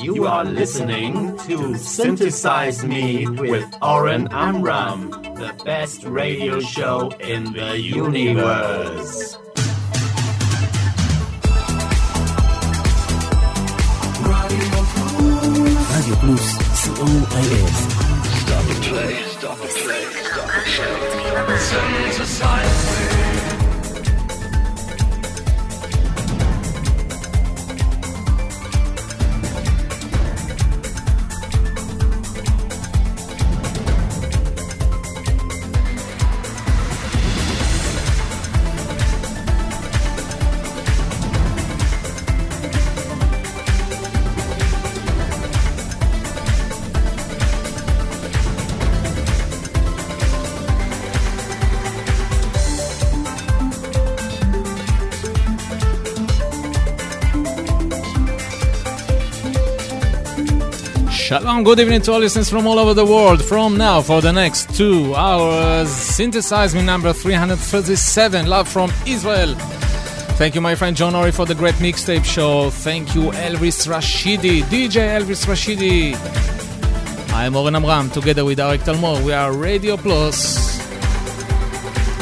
You are listening to Synthesize Me with Oren Amram, the best radio show in the universe. Radio Plus, COIS. Stop the play, stop the play, stop the play. Synthesize. Shalom, good evening to all listeners from all over the world. From now for the next two hours, synthesize me number 337, love from Israel. Thank you, my friend John Ori, for the great mixtape show. Thank you, Elvis Rashidi, DJ Elvis Rashidi. I'm Oren Amram, together with Arik Talmor. We are Radio Plus.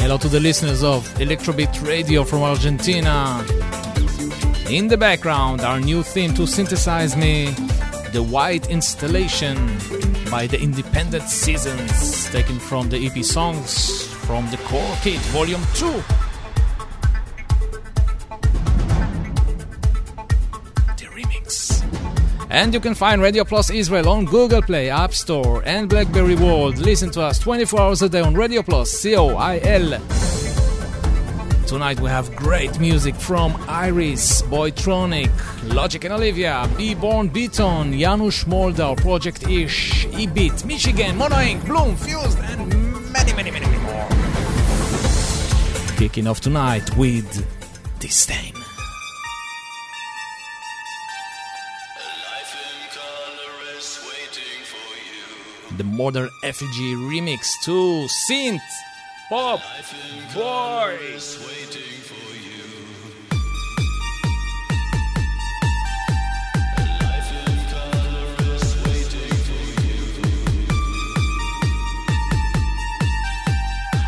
Hello to the listeners of Electrobeat Radio from Argentina. In the background, our new theme to synthesize me the White Installation by the Independent Seasons, taken from the EP Songs from the Core Kit Volume 2. The remix. And you can find Radio Plus Israel on Google Play, App Store, and Blackberry World. Listen to us 24 hours a day on Radio Plus, C O I L. Tonight we have great music from Iris, Boytronic, Logic and Olivia, Be Born Beaton, Janosch Moldau, Projekt Ich, E-Beat, Michigan, Mono Inc, Bloom, Fused, and many, many, many, many more. Kicking off tonight with !distain. The Modern Effigy remix to Synth Pop Boy.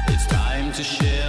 It's time to share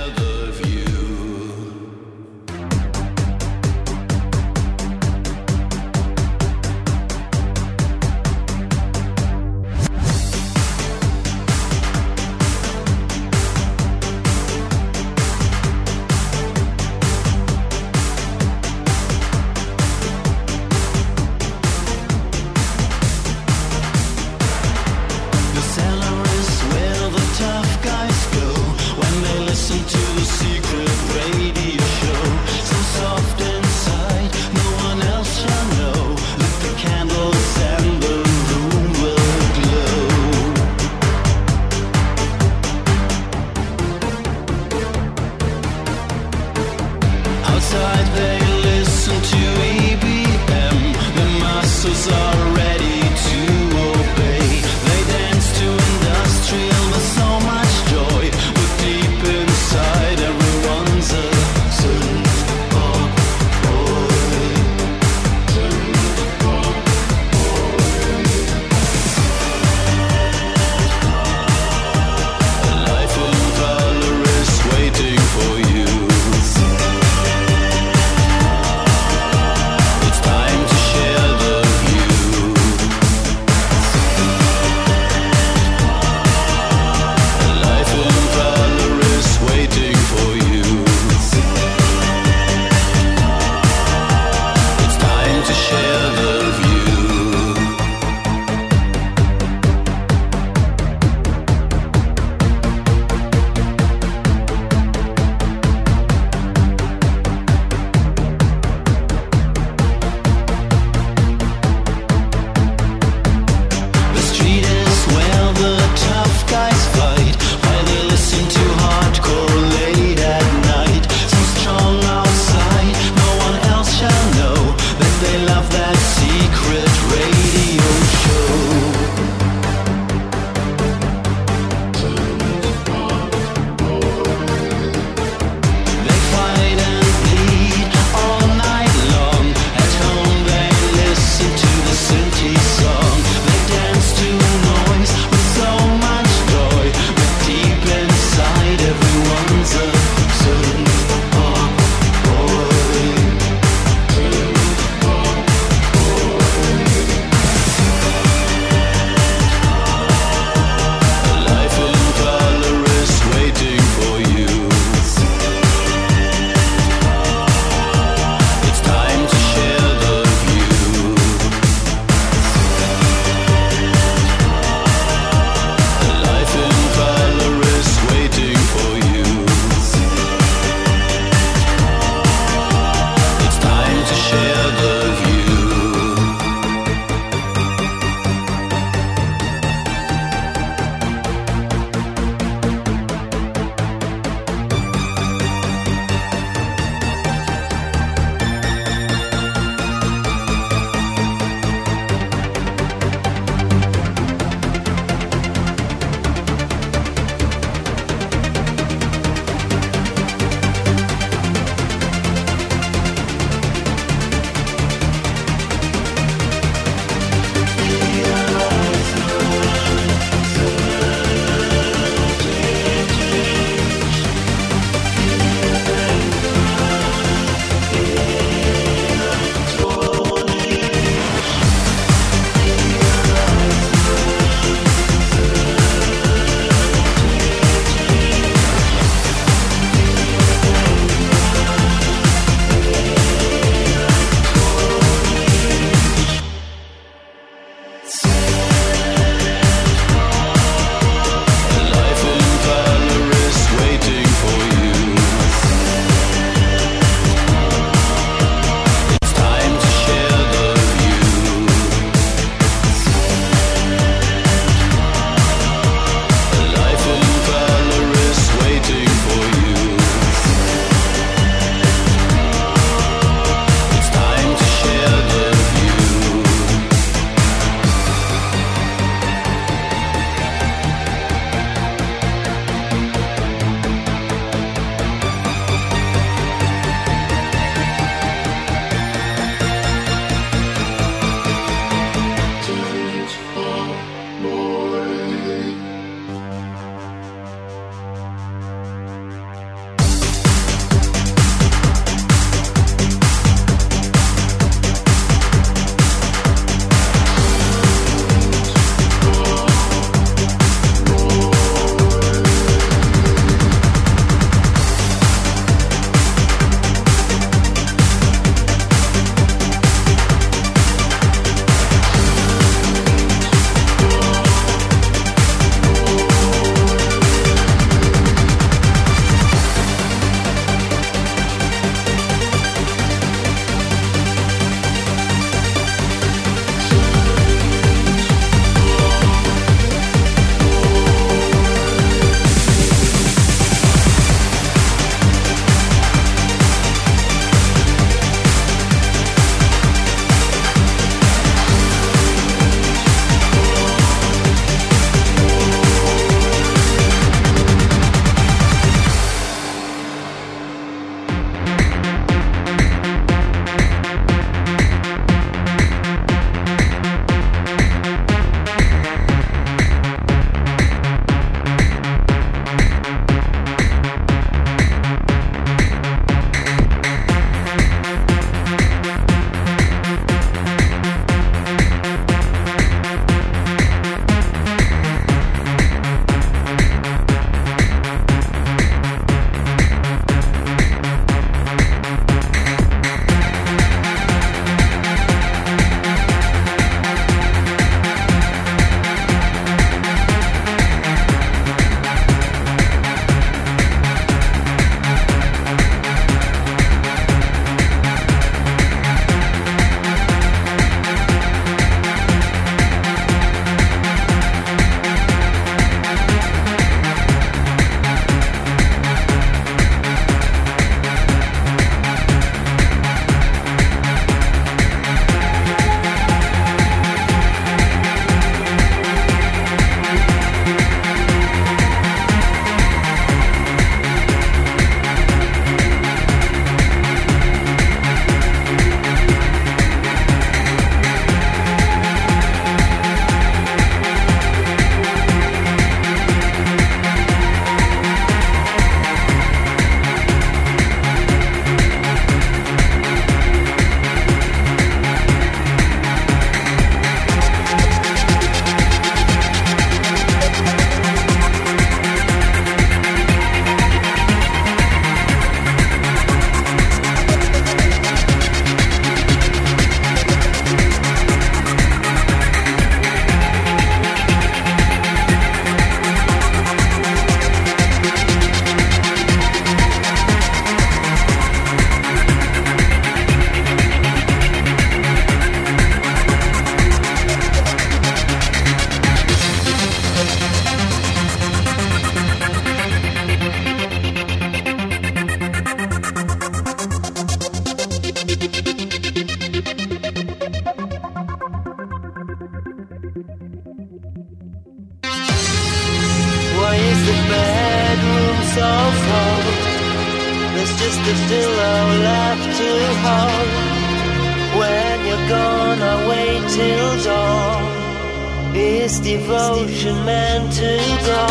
devotion meant to go?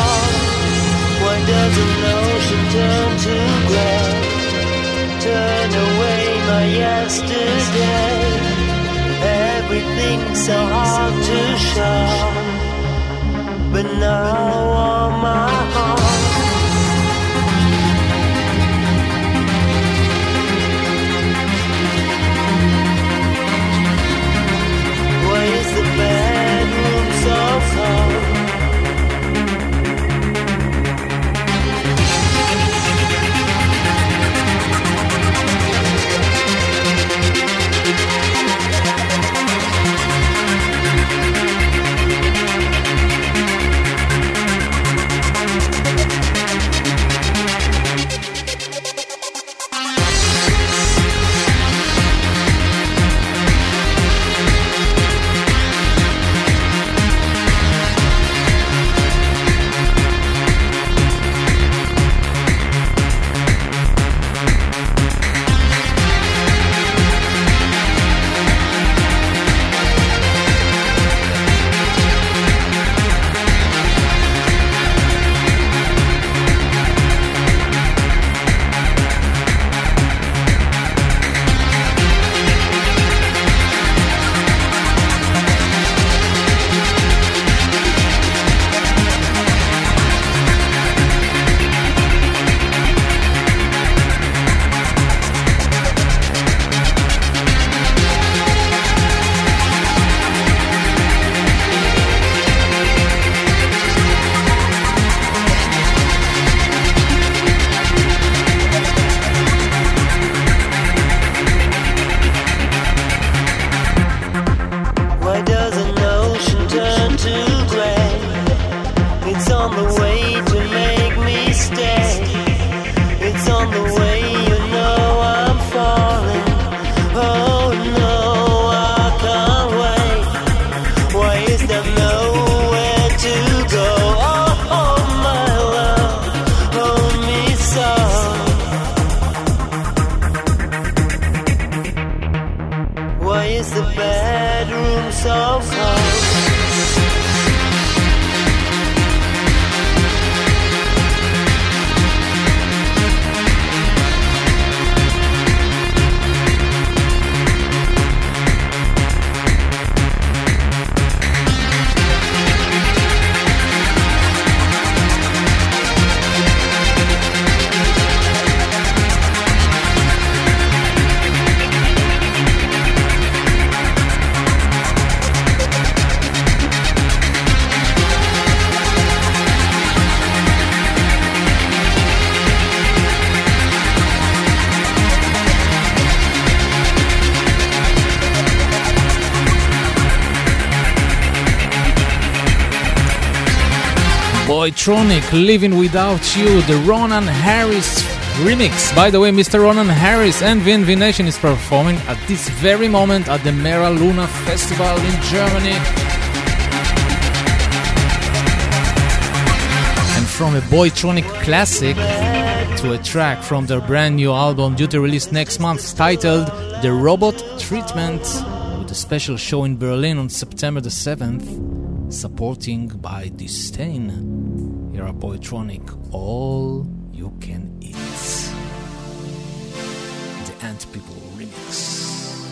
Why does an ocean turn to gray? Turn away my yesterday. Everything's so hard to show. But now on my Boytronic, Living Without You, the Ronan Harris remix. By the way, Mr. Ronan Harris and VNV Nation is performing at this very moment at the M'era Luna Festival in Germany. And from a Boytronic classic to a track from their brand new album due to release next month titled The Robot Treatment with a special show in Berlin on September the 7th, supporting by !distain. Boytronic, All You Can Eat. The Ant People remix.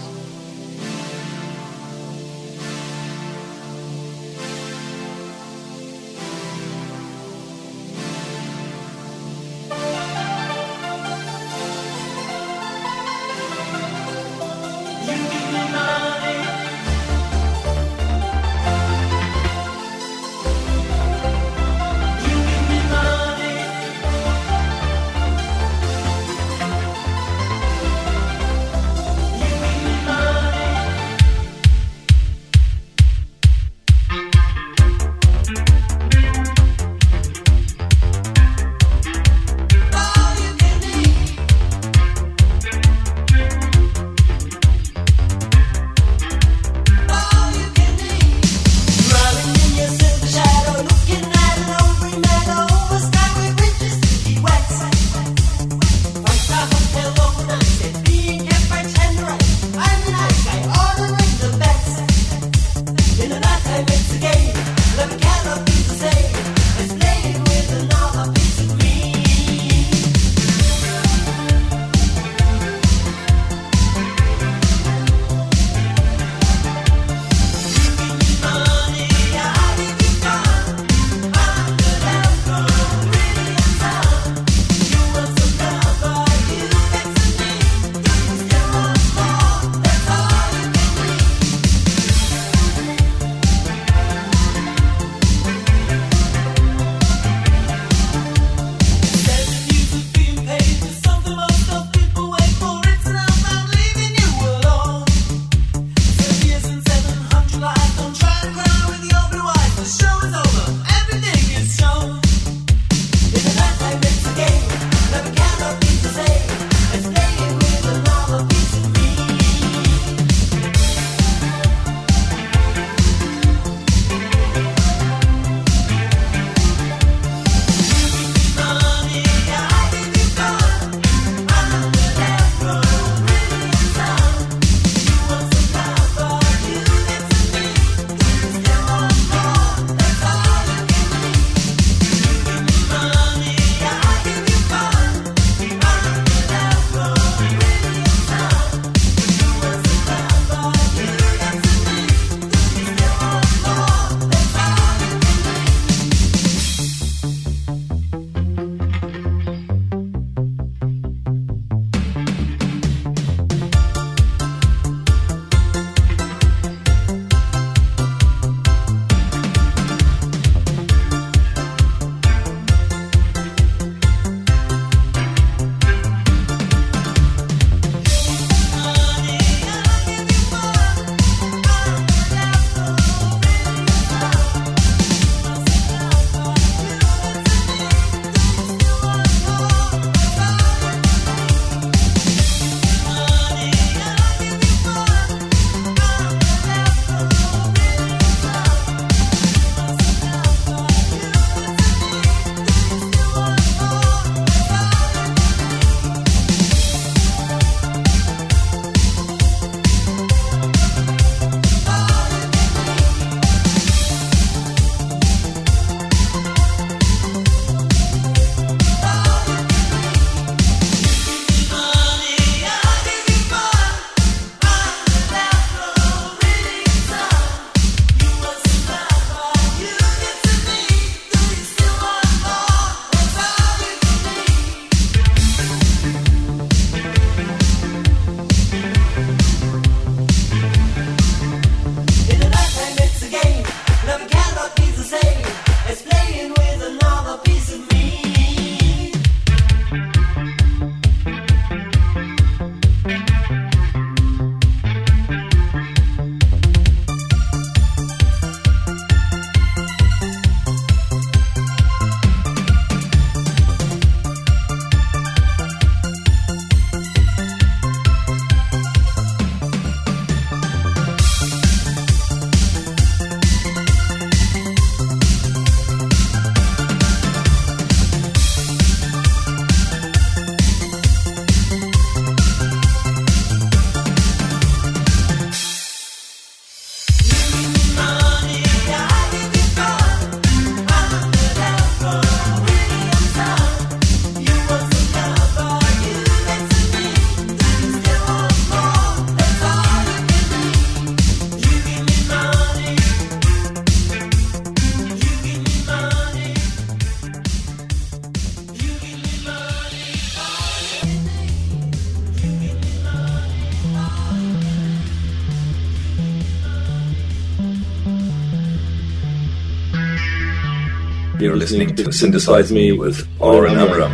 Listening to Synthesize Me with Oren Amram.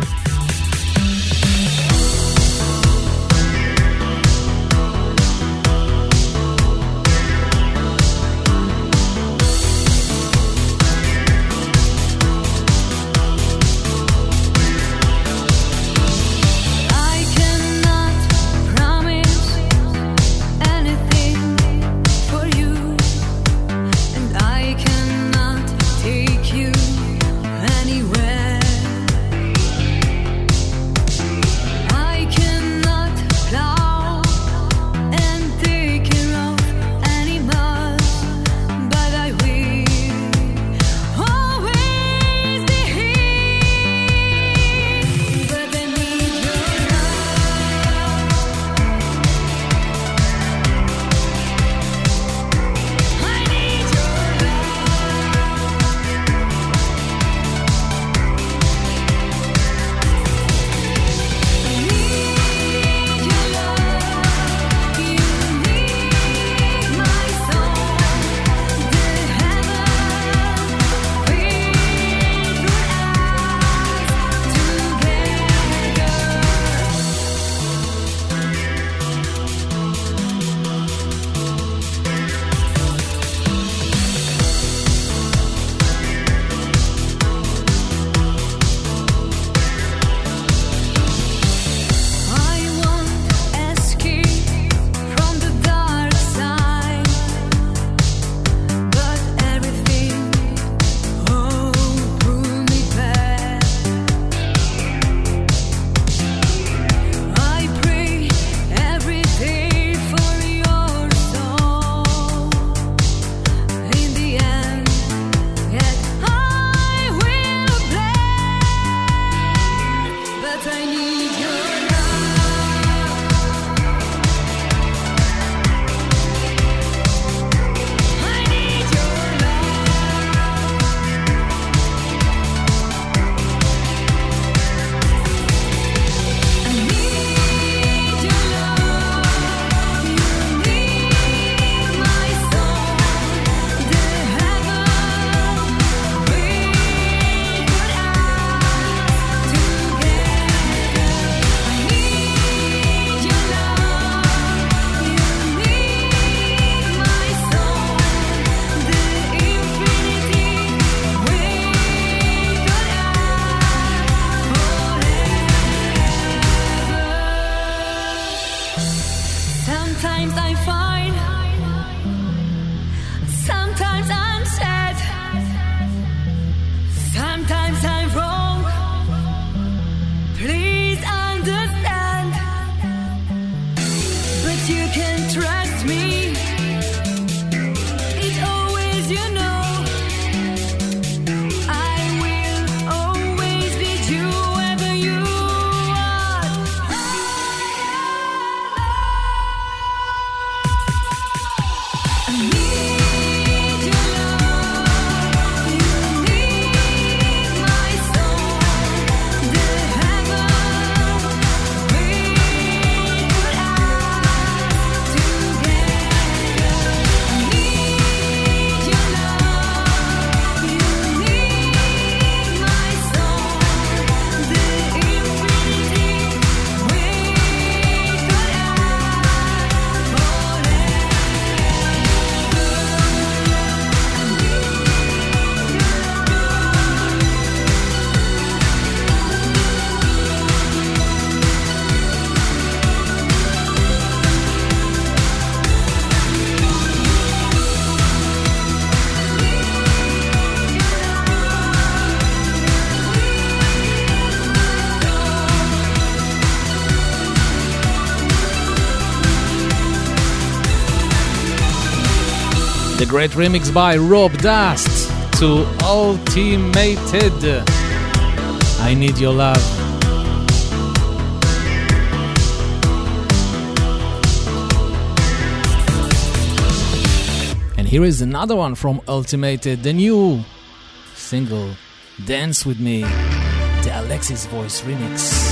Great remix by Rob Dust to Ultimated. I Need Your Love. And here is another one from Ultimated, the new single, Dance With Me, the Alexis Voice remix.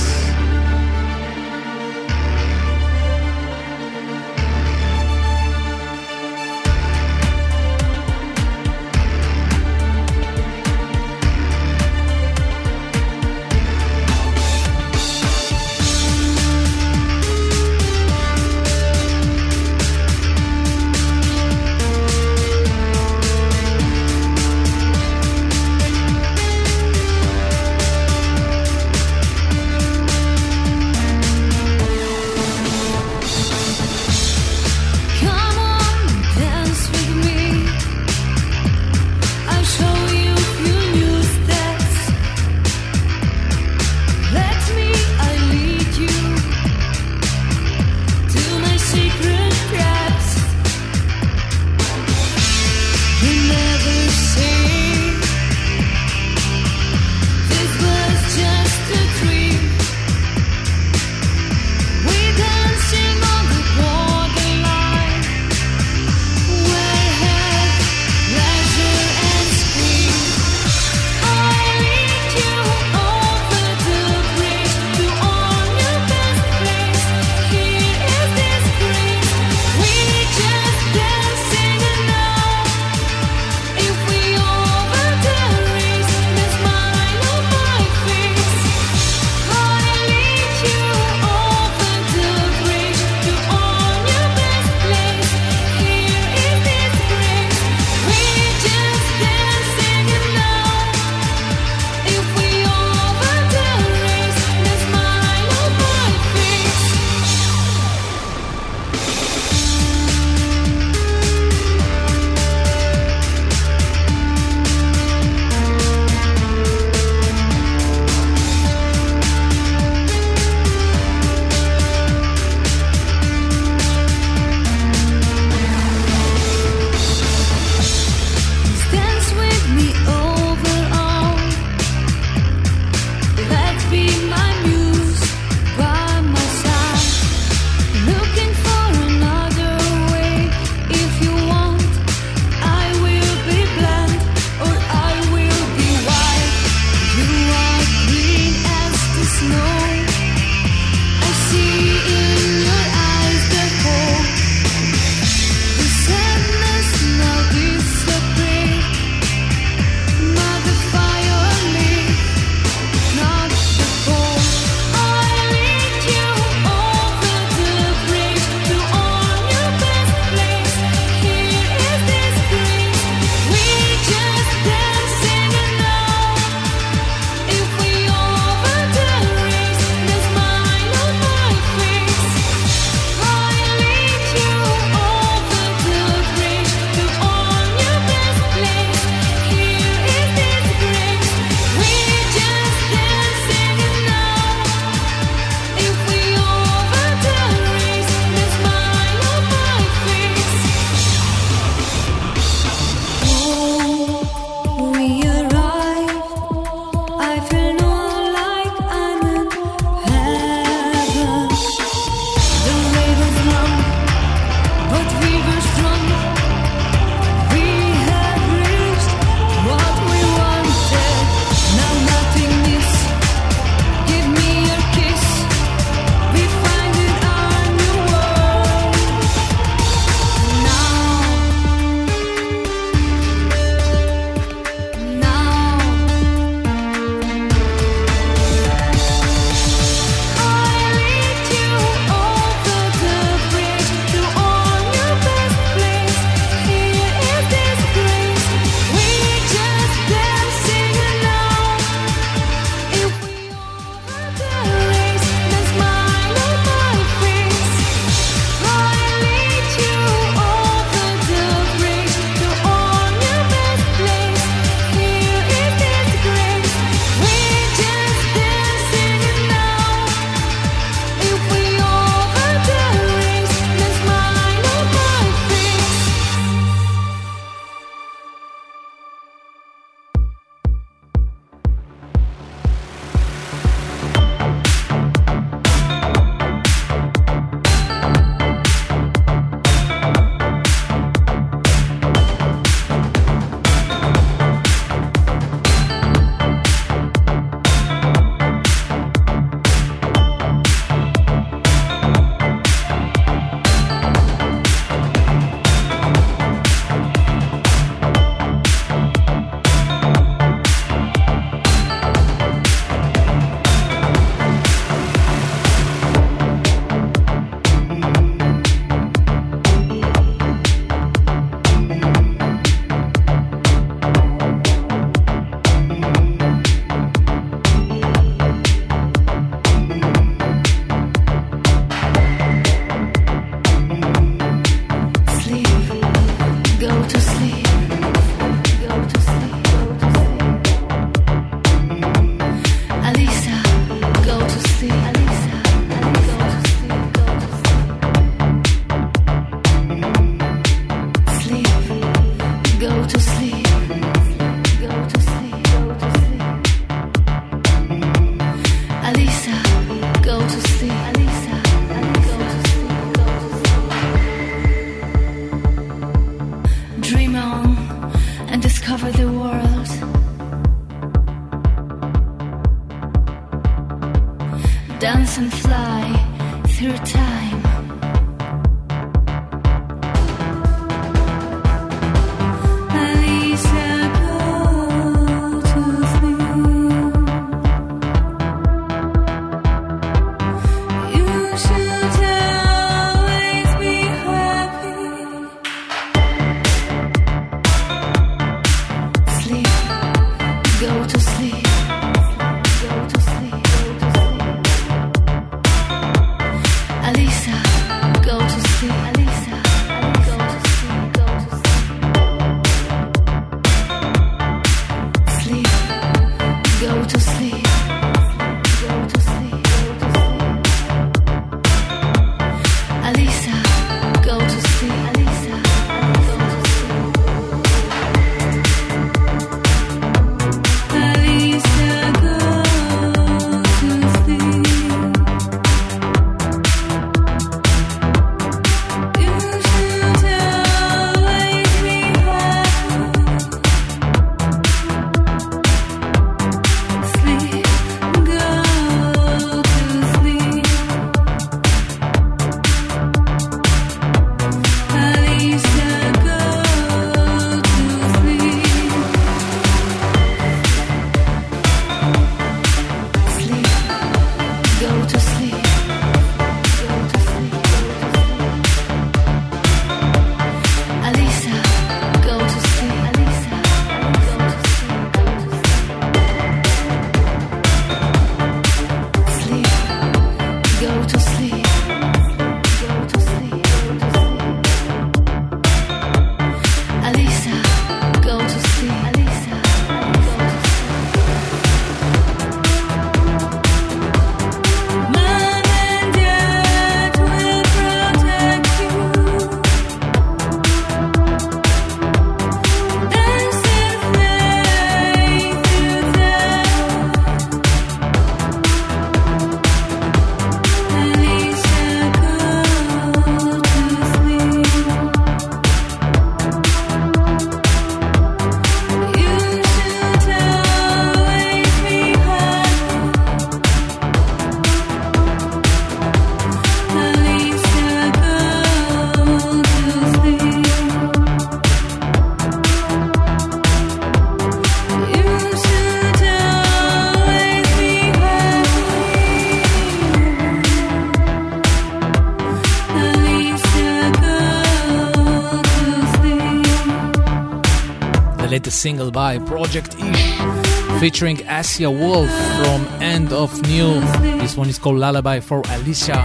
By Projekt Ich, featuring Asia Wolf from End of New. This one is called Lullaby for Alisa,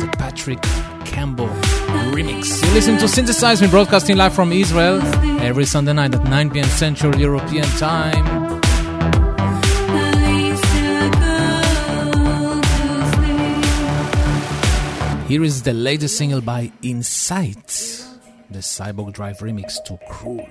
the Patrik Kambo remix. You listen to Synthesize Me broadcasting live from Israel every Sunday night at 9 p.m. Central European Time. Here is the latest single by Insight, the Cyborg Drive remix to Cruel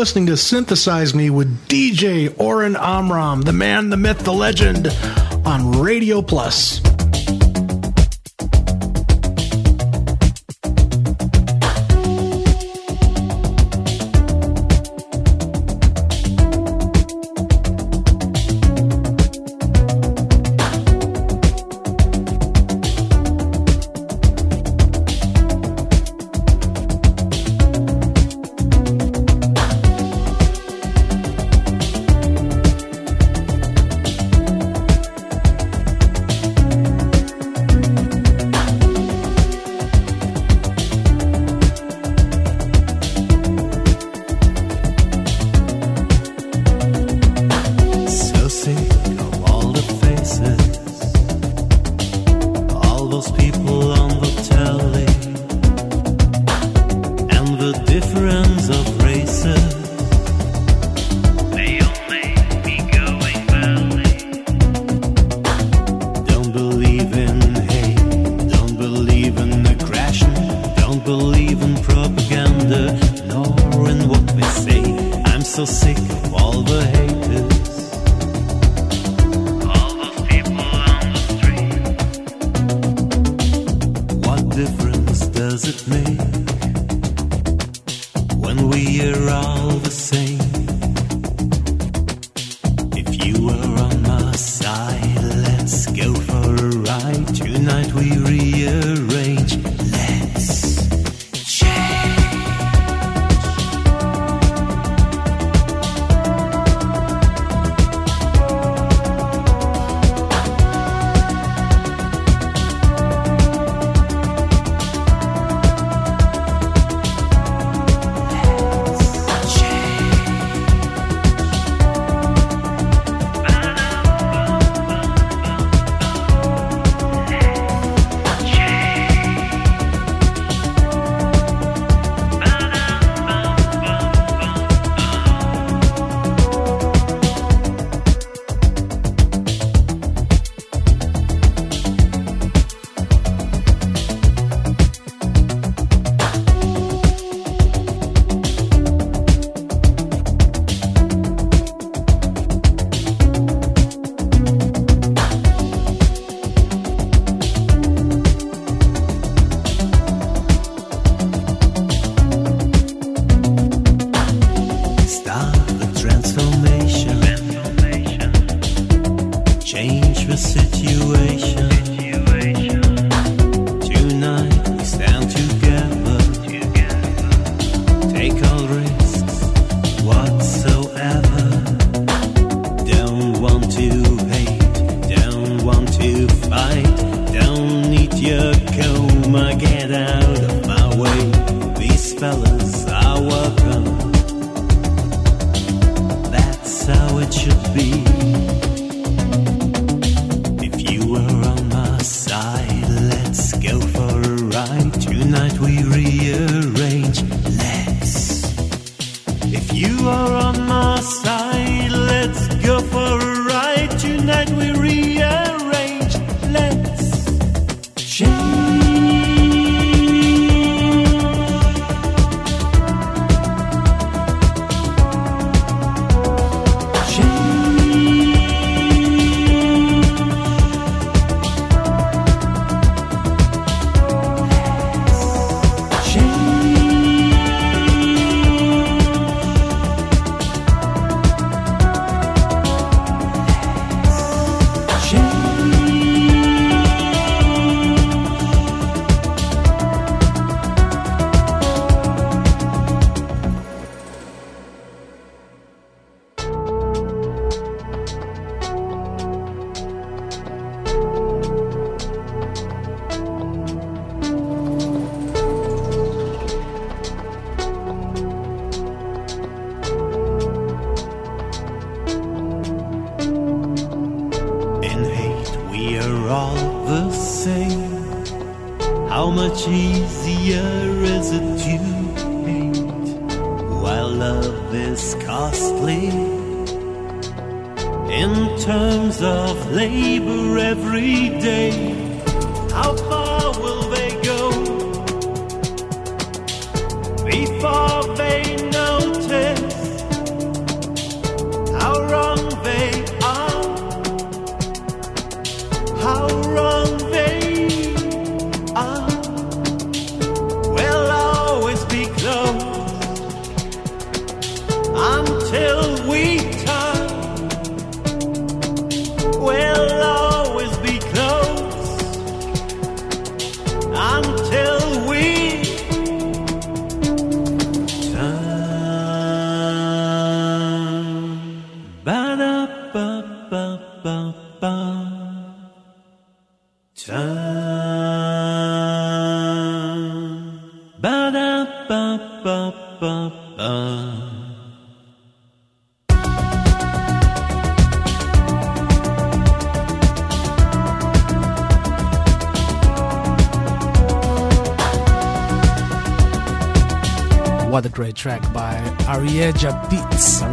listening to Synthesize Me with DJ Oren Amram, the man, the myth, the legend, on Radio Plus.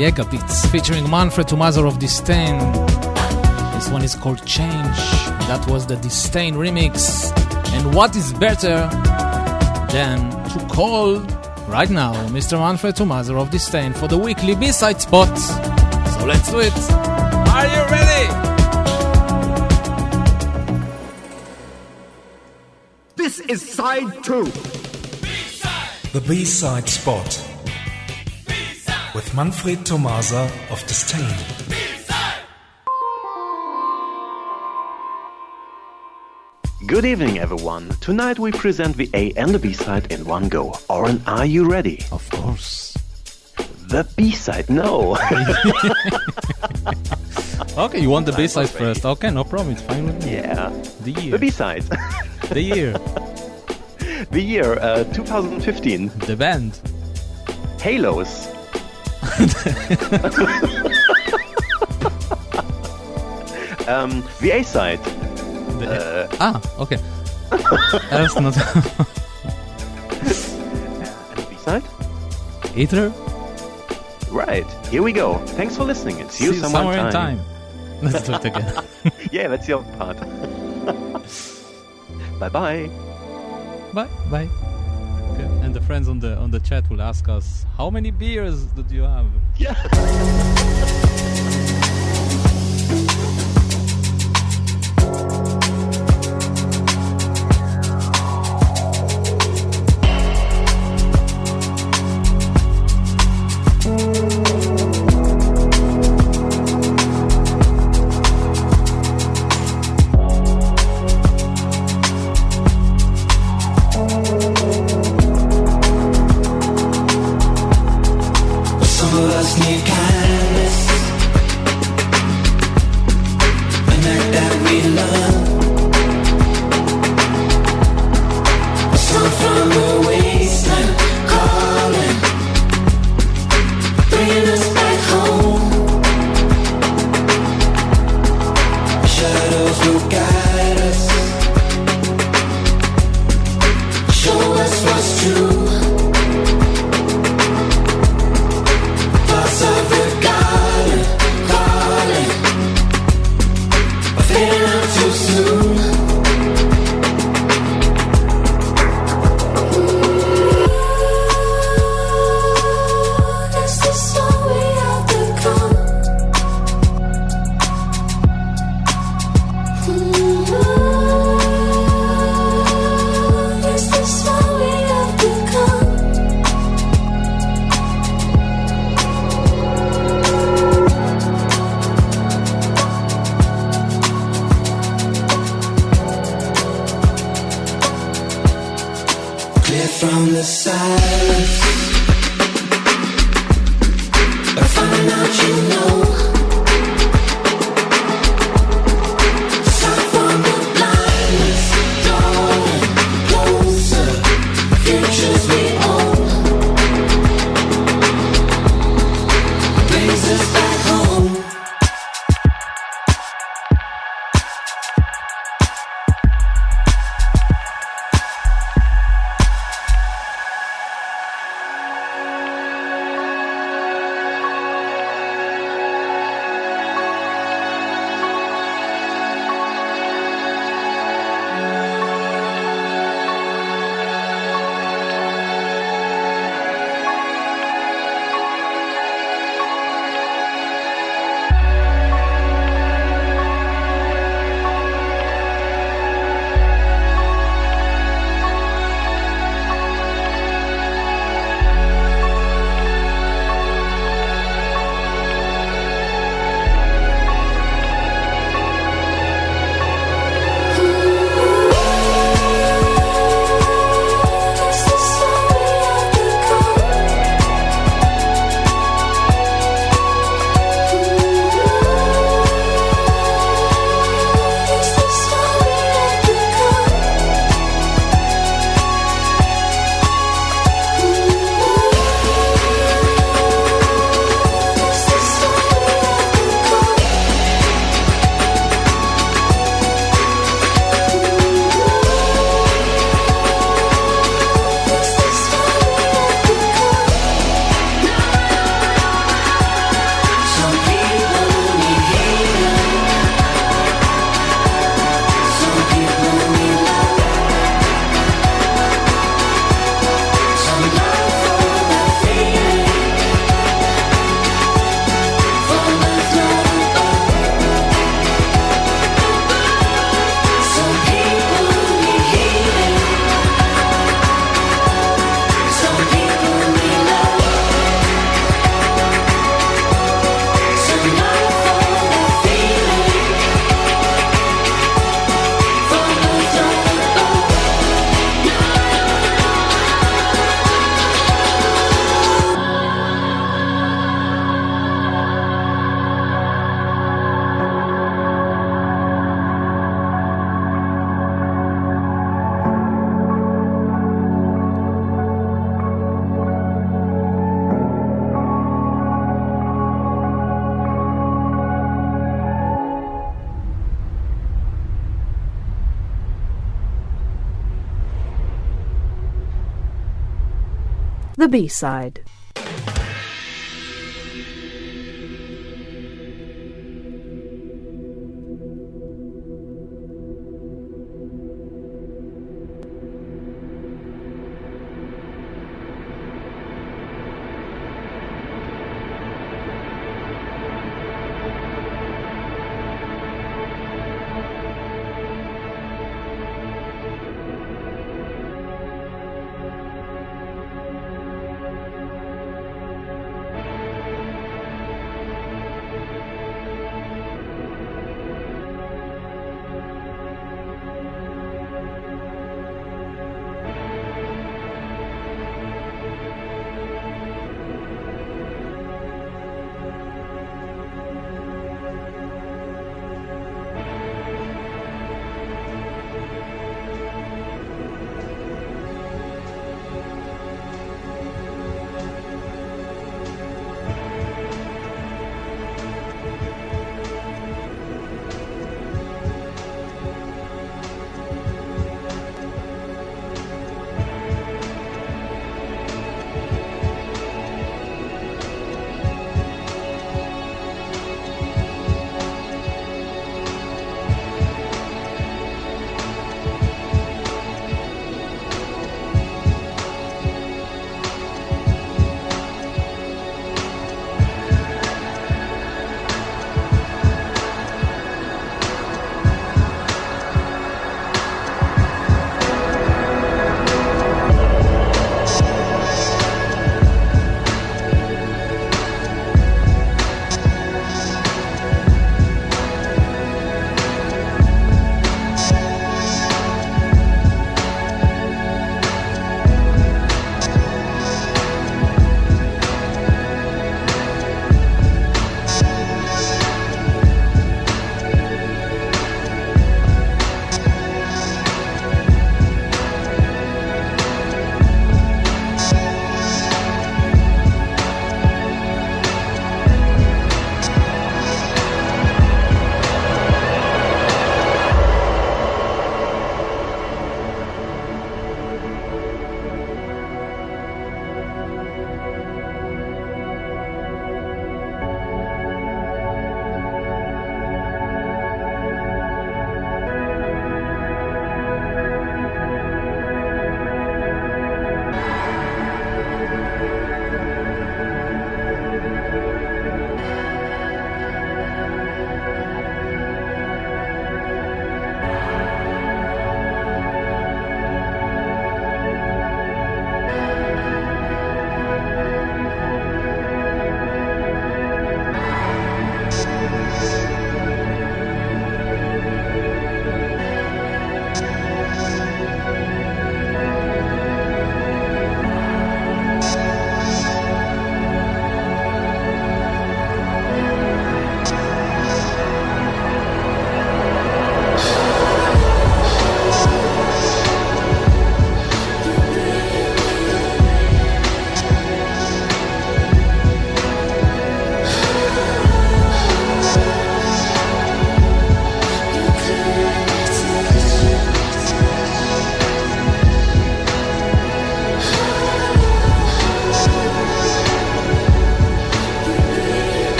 Noriega beats featuring Manfred Mother of distain. This one is called Change. That was the distain remix. And what is better than to call right now Mr. Manfred Mother of distain for the weekly B-side spot? So let's do it. Are you ready? This is side two. B-side. The B-side spot. With Manfred Thomaser of distain. Good evening, everyone. Tonight we present the A and the B side in one go. Oren, are you ready? Of course. The B side, no. Okay, you want the B side first. Okay, no problem. It's fine with me. yeah. The year. The B side. The year. the year uh, 2015. The band. Halos. um, the A side. The ah, okay. Erst not. And B side? Ether. Right. Here we go. Thanks for listening and see you See you some somewhere other in time. Let's do it again. yeah, that's your part. bye bye. Bye. Bye. And the friends on the on the chat will ask us how many beers did you have? Yeah. B-side.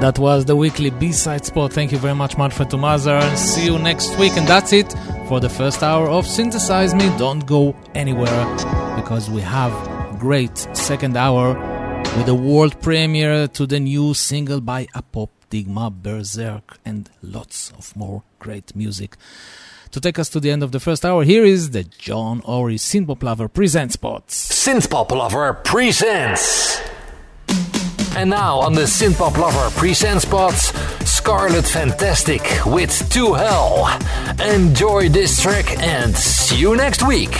That was the weekly B-side spot. Thank you very much, Manfred Thomaser. See you next week. And that's it for the first hour of Synthesize Me. Don't go anywhere because we have great second hour with a world premiere to the new single by Apop Digma Berserk and lots of more great music. To take us to the end of the first hour, here is the John Ori Synthpop Lover Presents Spots. Synthpop Lover presents. And now on the Synthpop Lover present spots, Scarlet Fantastic with To Hell. Enjoy this track and see you next week.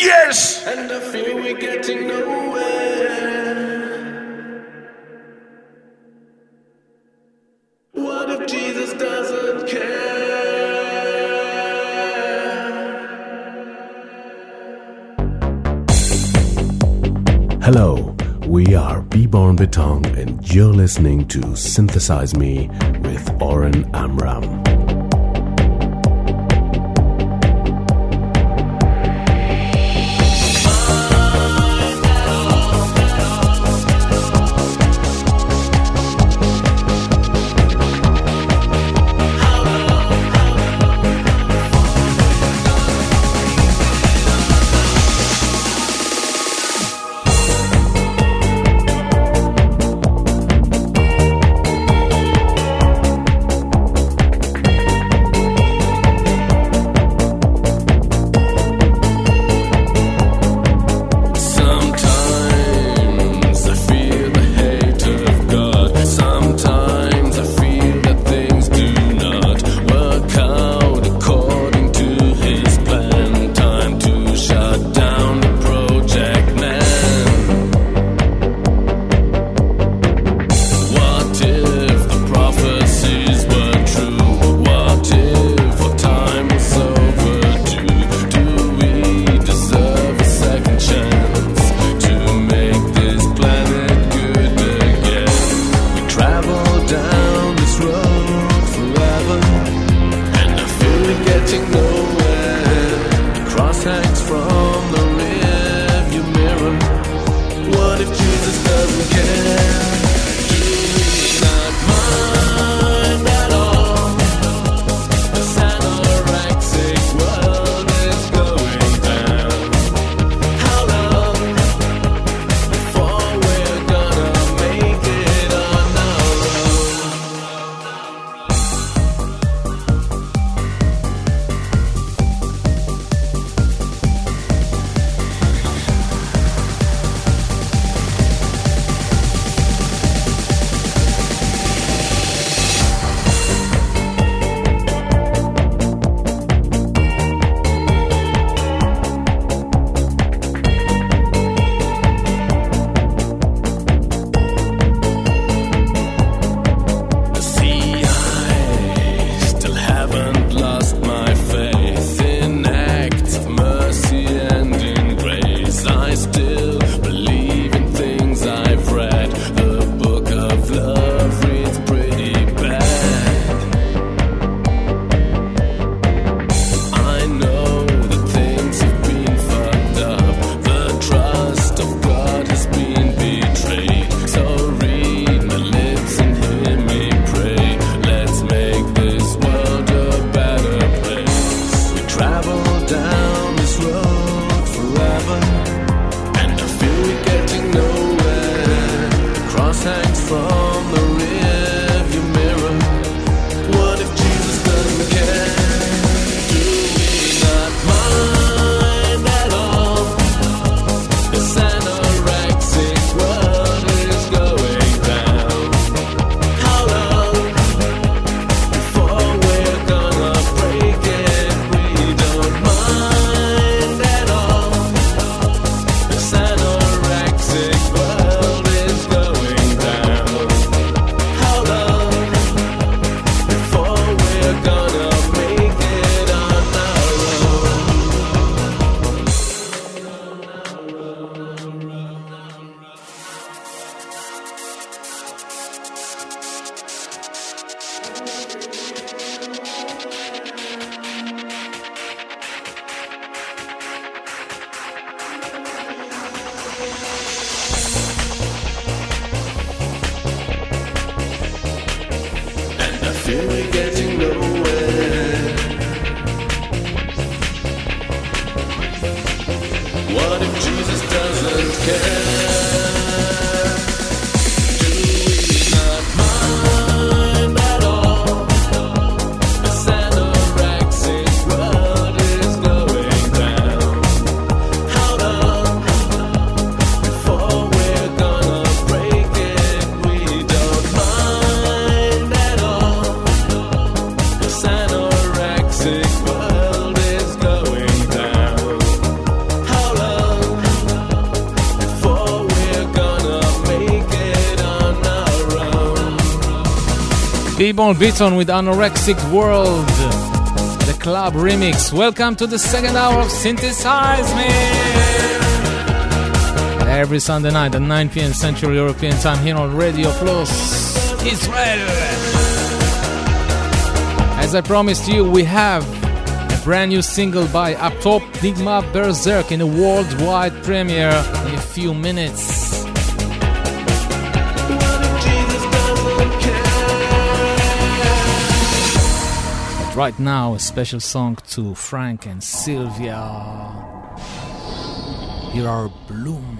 Yes! And I feel we're getting nowhere. What if Jesus doesn't care? Hello listening to Synthesize Me with Oren Amram. Beborn Beton with Anorexic World, the club remix. Welcome to the second hour of Synthesize Me. Every Sunday night at 9 p.m. Central European Time here on Radio Plus Israel. As I promised you, we have a brand new single by Up Top Digma Berserk in a worldwide premiere in a few minutes. Right now, a special song to Frank and Sylvia. Here are Bloom,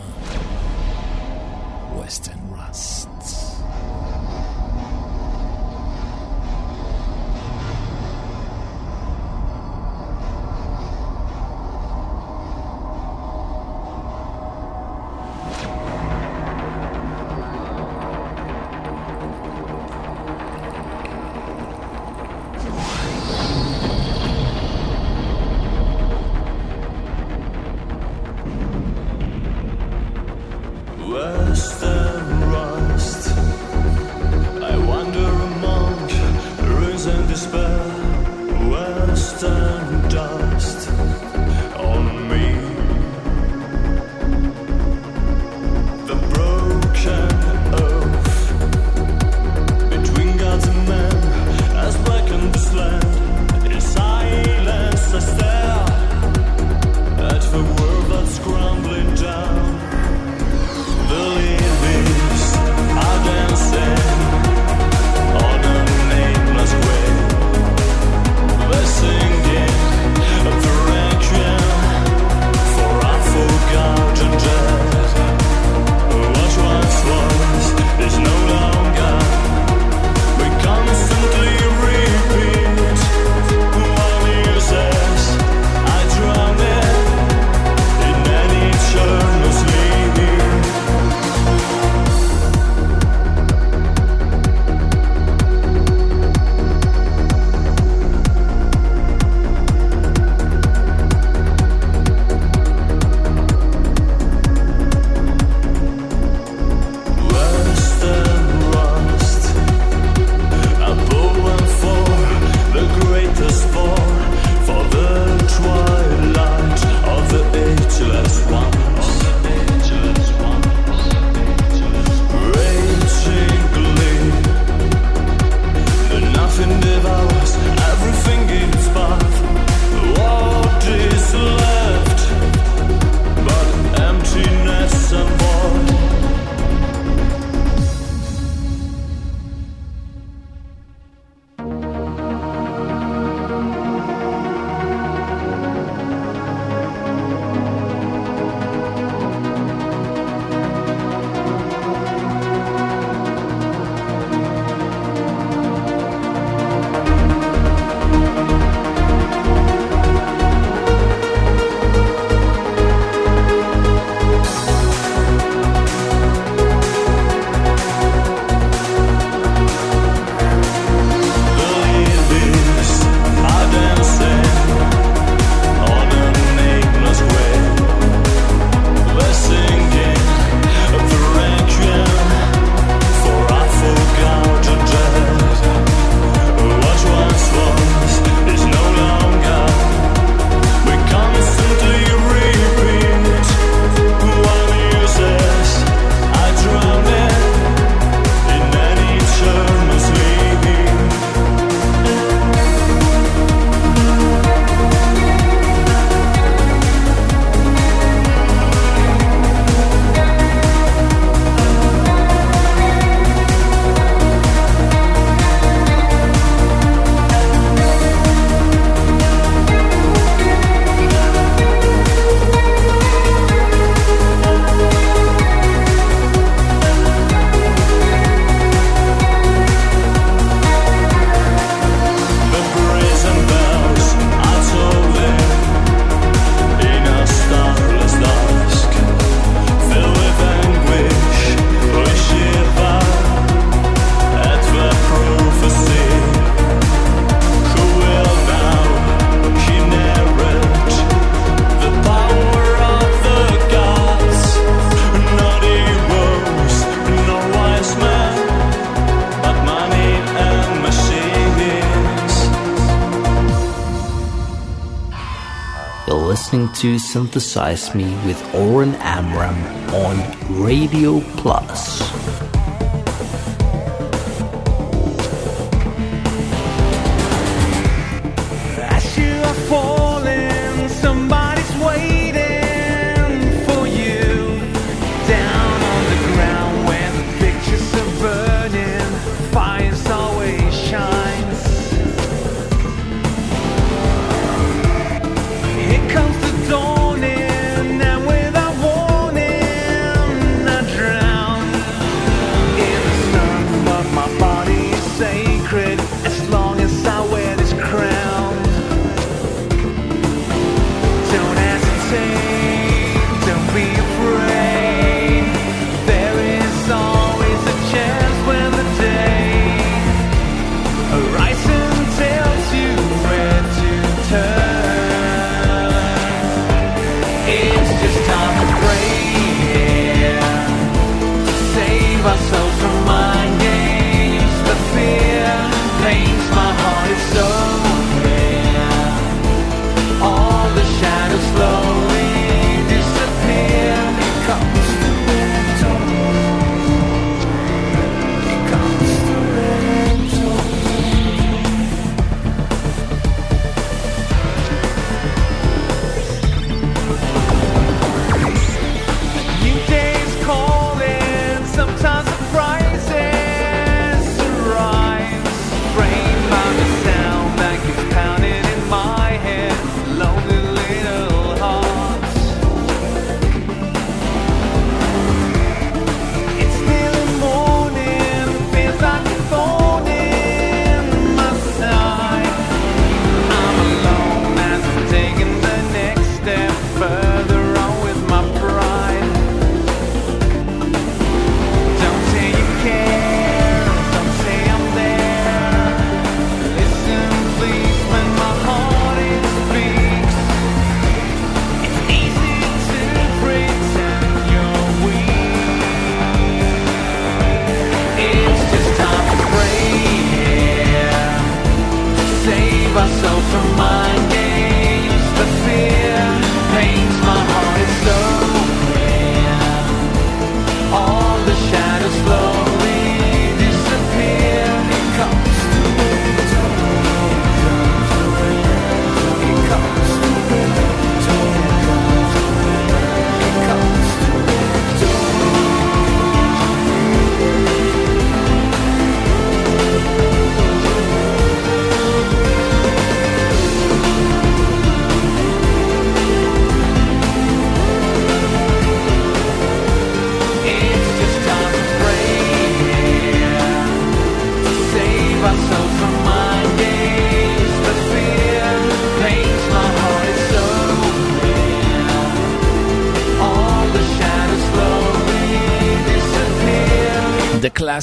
synthesize me with Oren Amram on Radio Plus.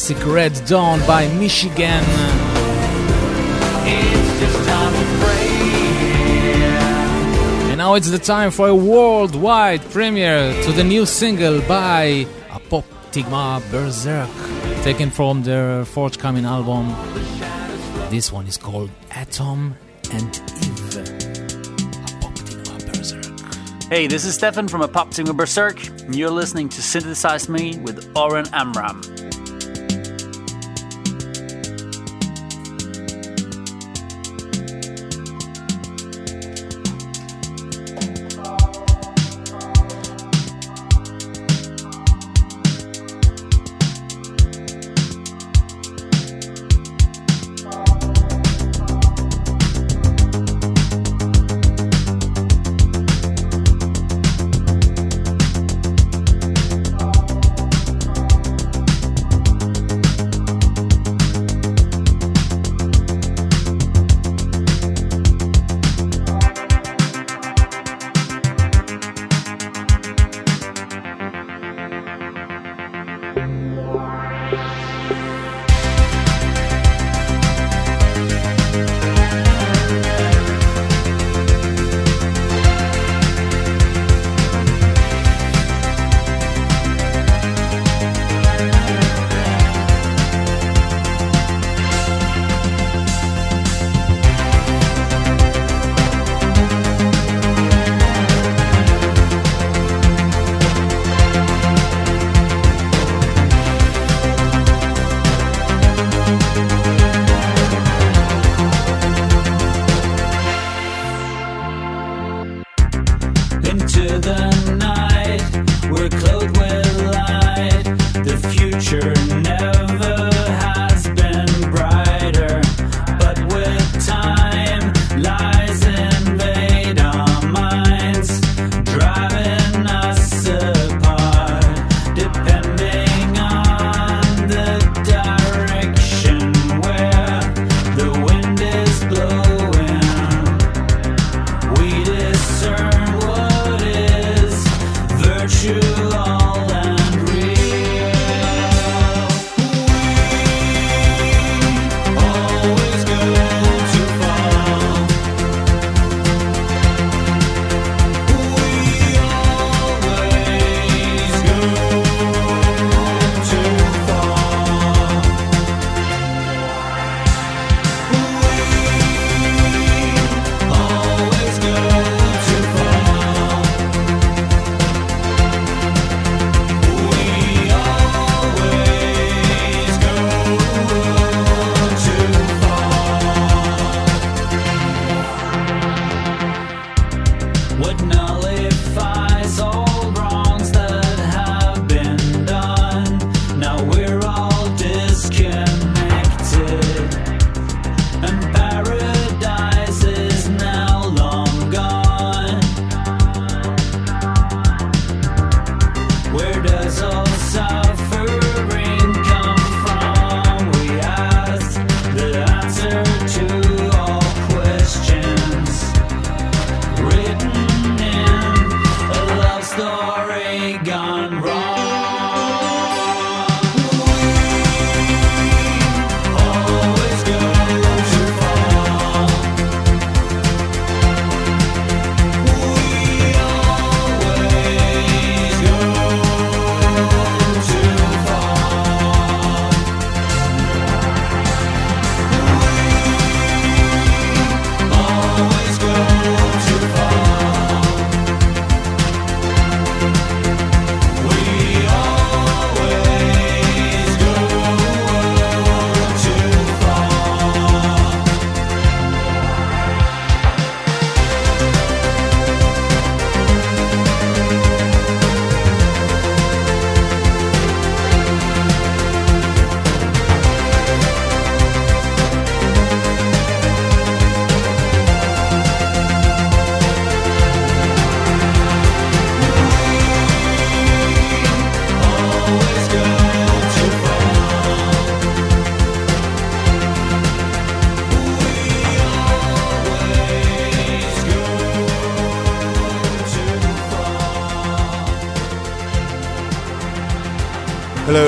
classic Red Dawn by Michigan. And now it's the time for a worldwide premiere to the new single by Apoptygma Berzerk, taken from their forthcoming album. This one is called Atom and Eve. Hey, this is Stefan from Apoptygma Berzerk, and you're listening to Synthesize Me with Oren Amram.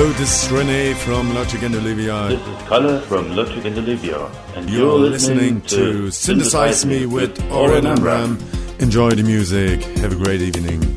Hello, this is Rene from Logic and Olivia. This is Kalle from Logic and Olivia. And you're, you're listening, listening, to Synthesize Me with Oren Amram. Enjoy the music. Have a great evening.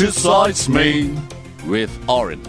Synthesize Me with Oren.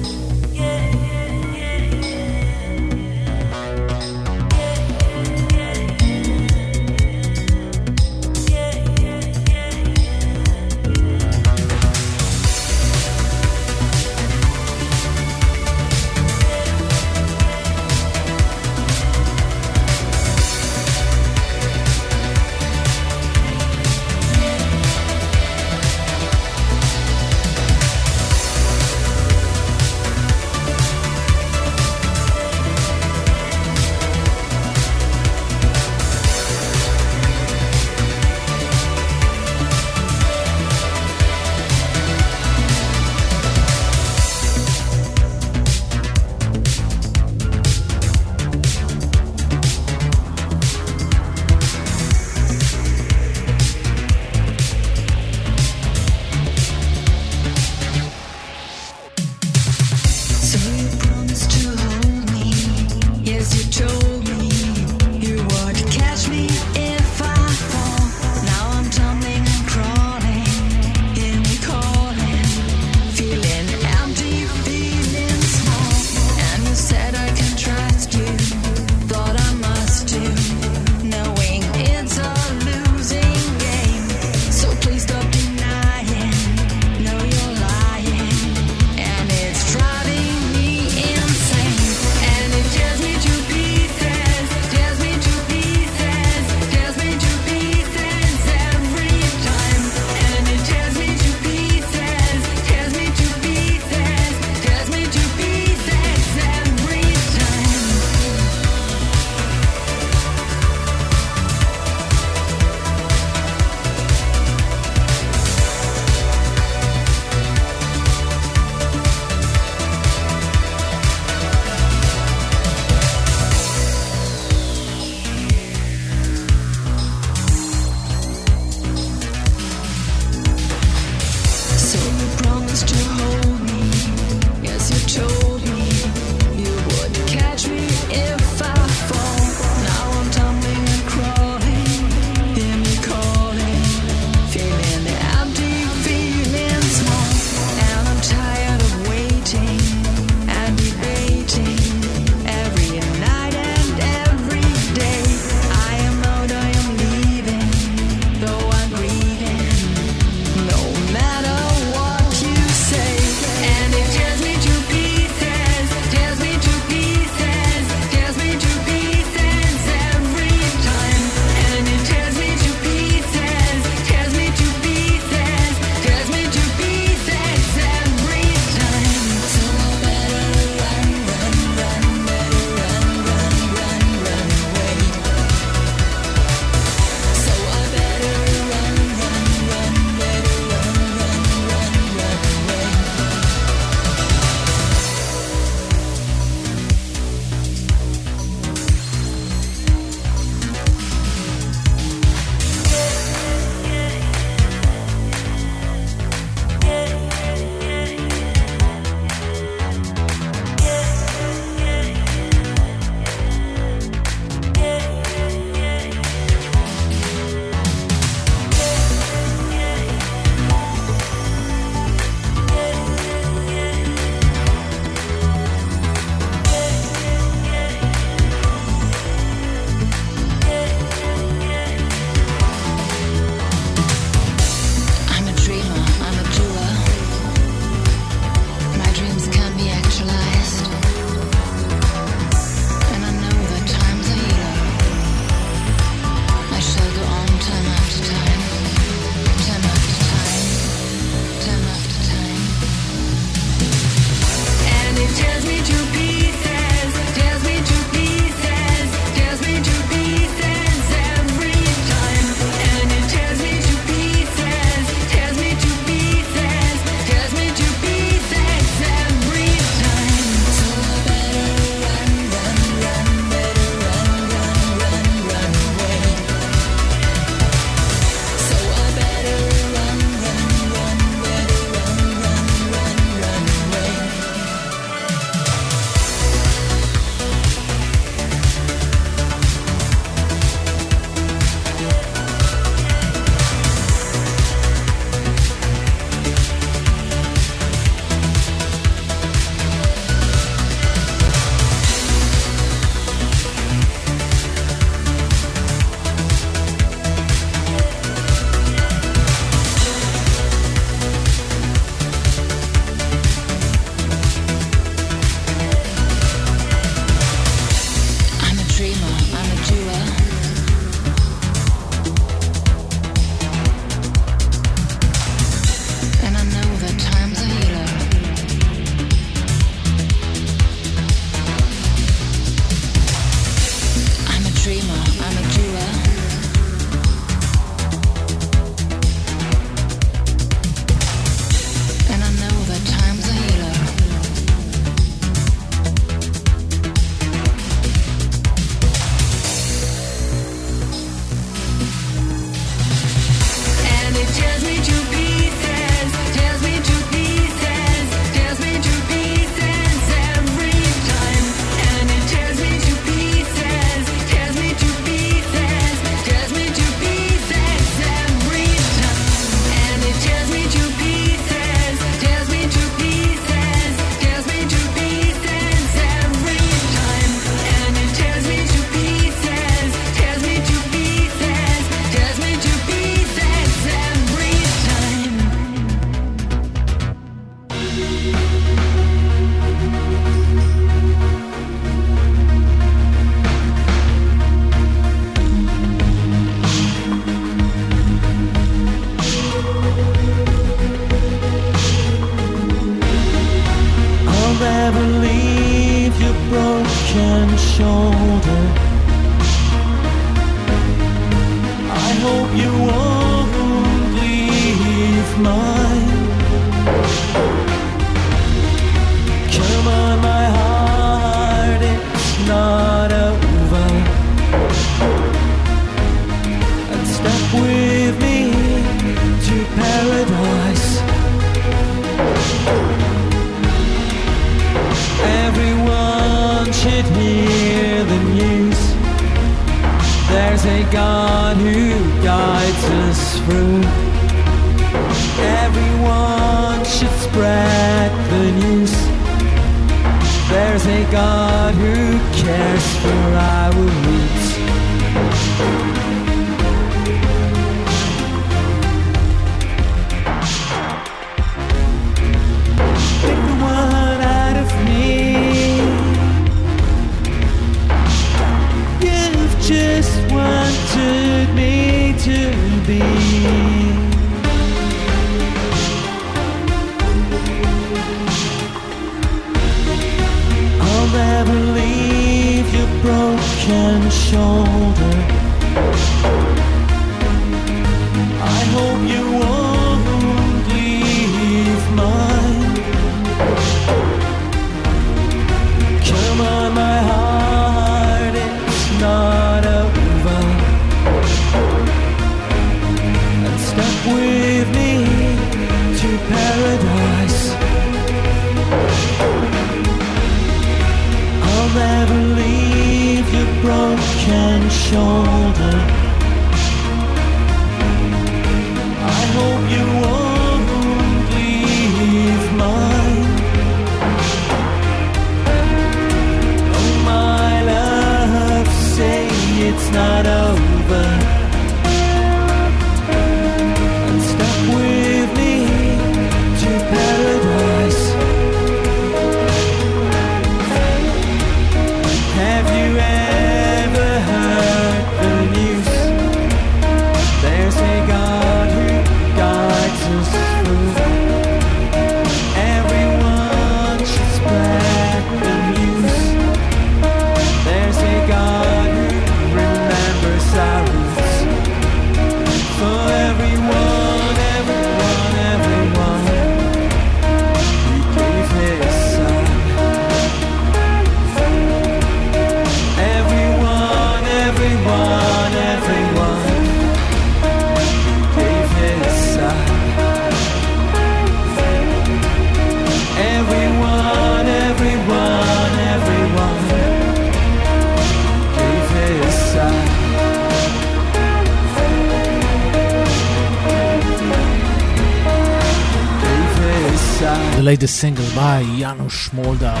the single by Janosch Moldau,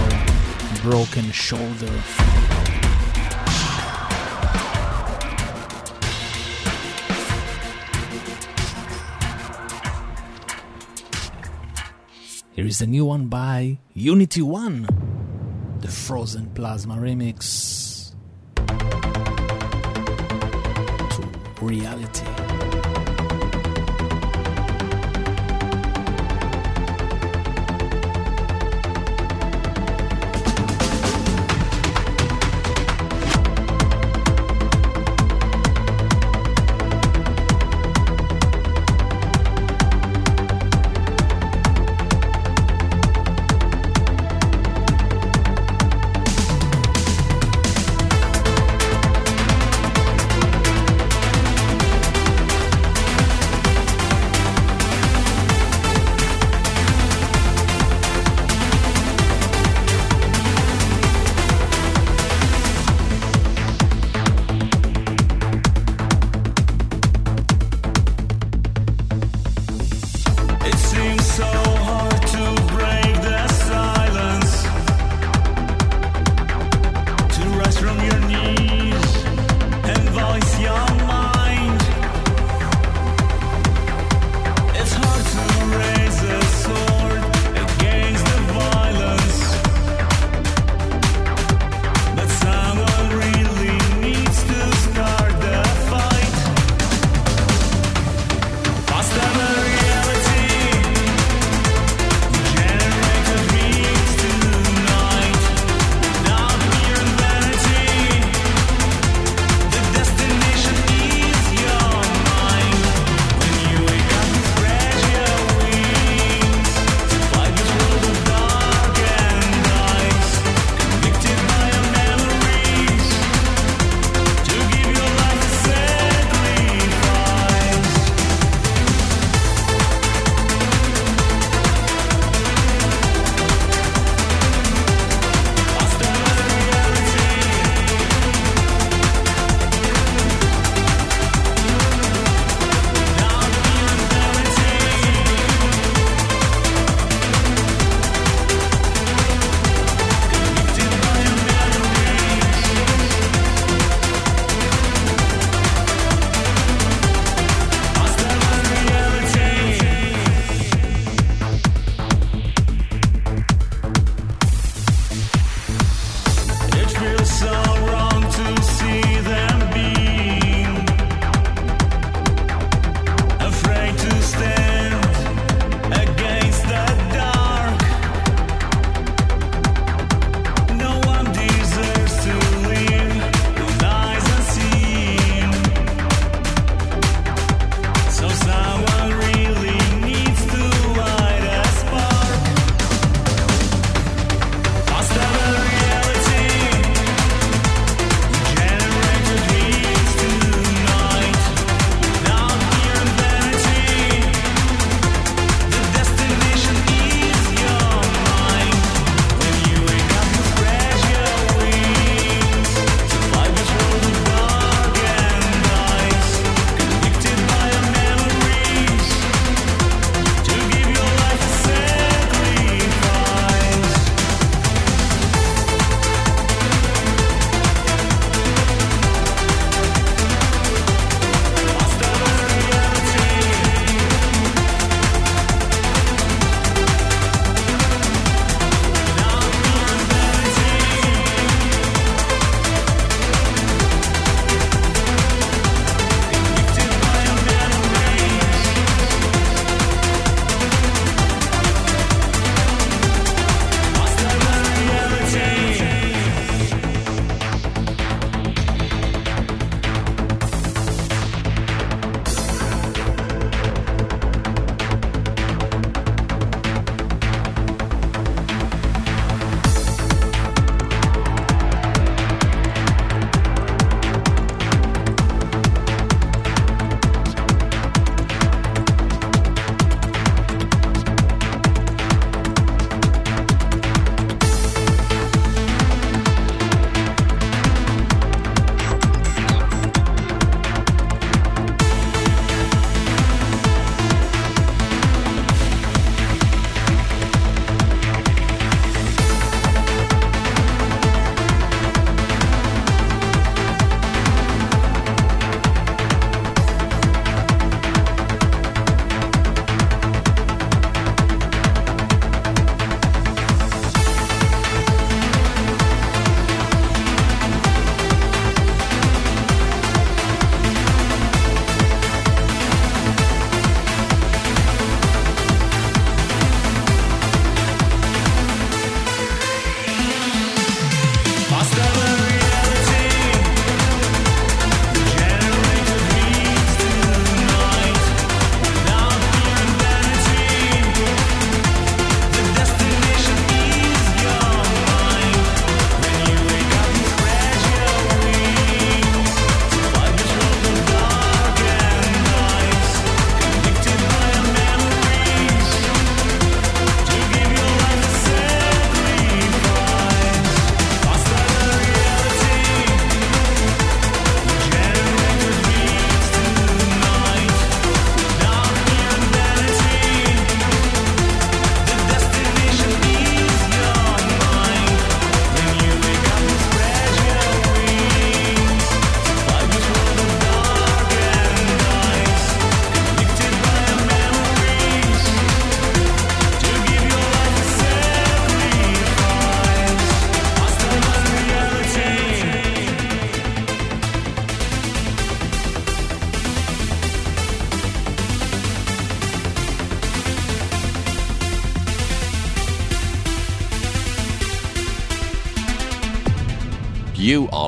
Broken Shoulder. Here is a new one by Unity One, the Frozen Plasma remix to reality.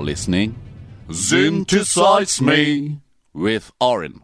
Listening Synthesize Me with Oren.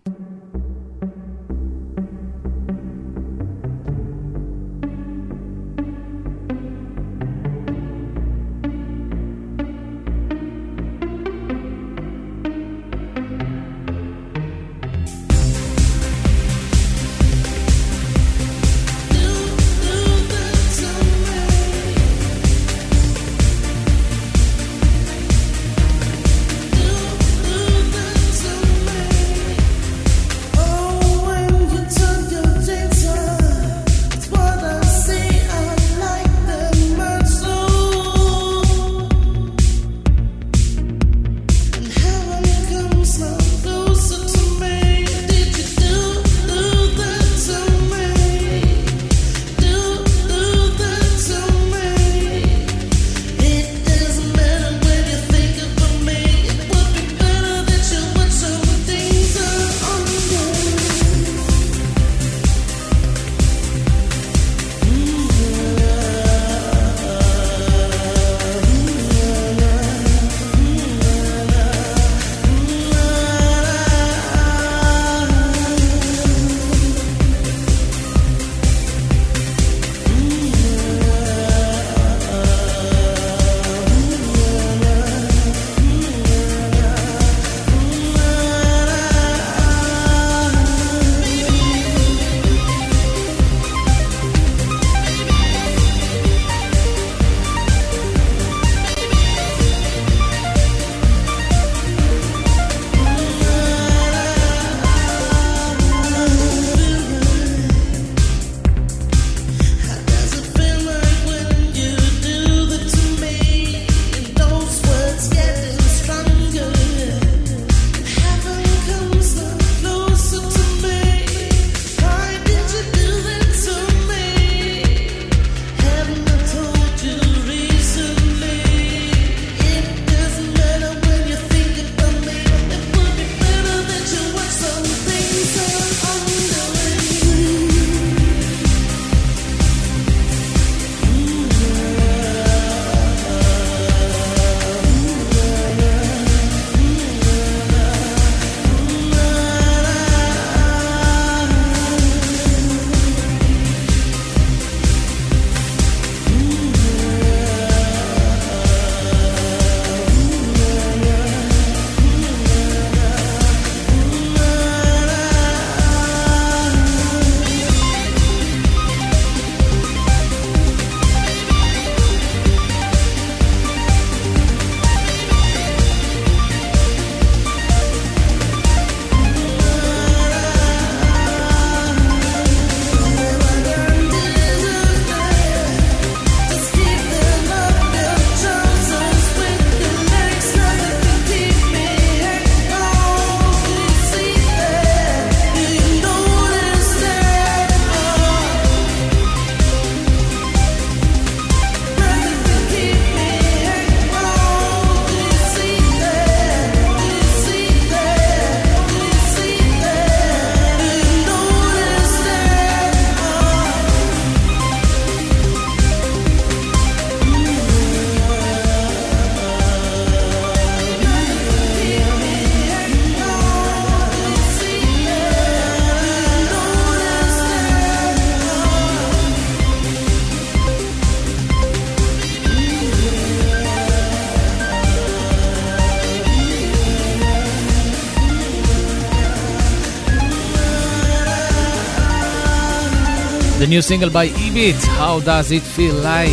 New single by Ebit, How Does It Feel Like?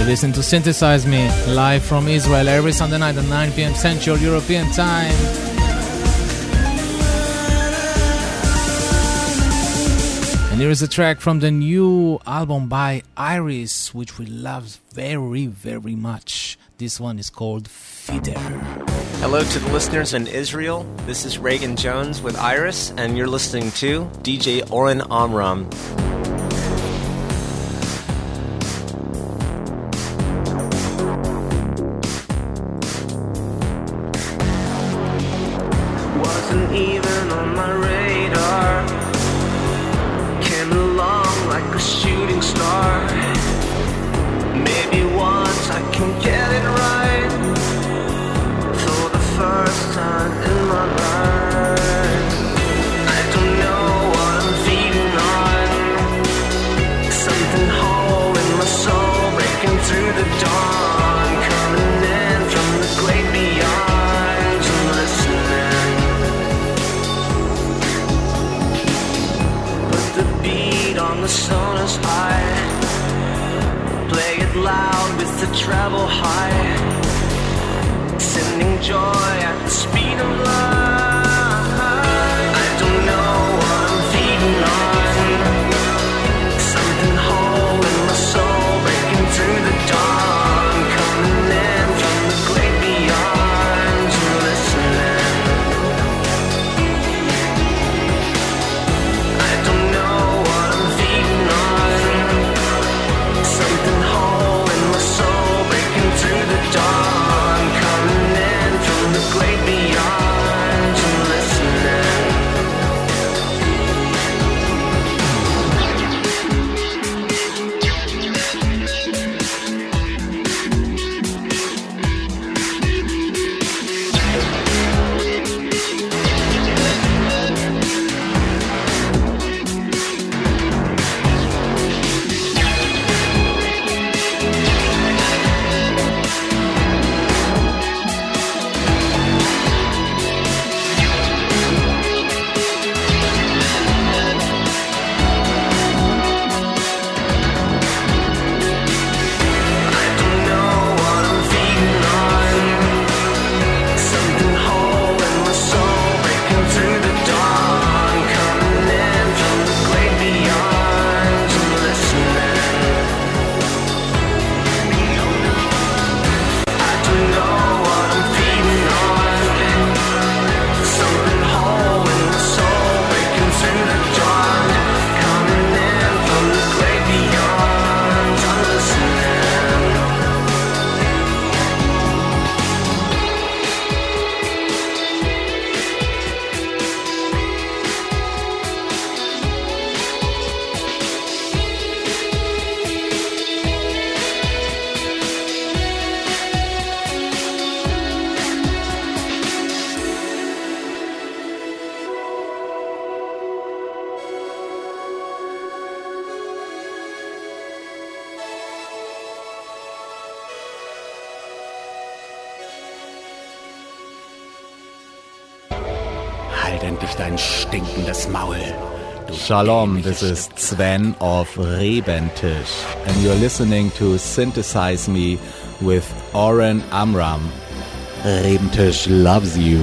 You listen to Synthesize Me live from Israel every Sunday night at 9 pm Central European Time. And here is a track from the new album by Iris, which we love very, very much. This one is called Fitter. Hello to the listeners in Israel. This is Reagan Jones with Iris, and you're listening to DJ Oren Amram. Halt endlich dein stinkendes Maul. Shalom, this is Sven of Rebentisch, and you're listening to Synthesize Me with Oren Amram. Rebentisch loves you.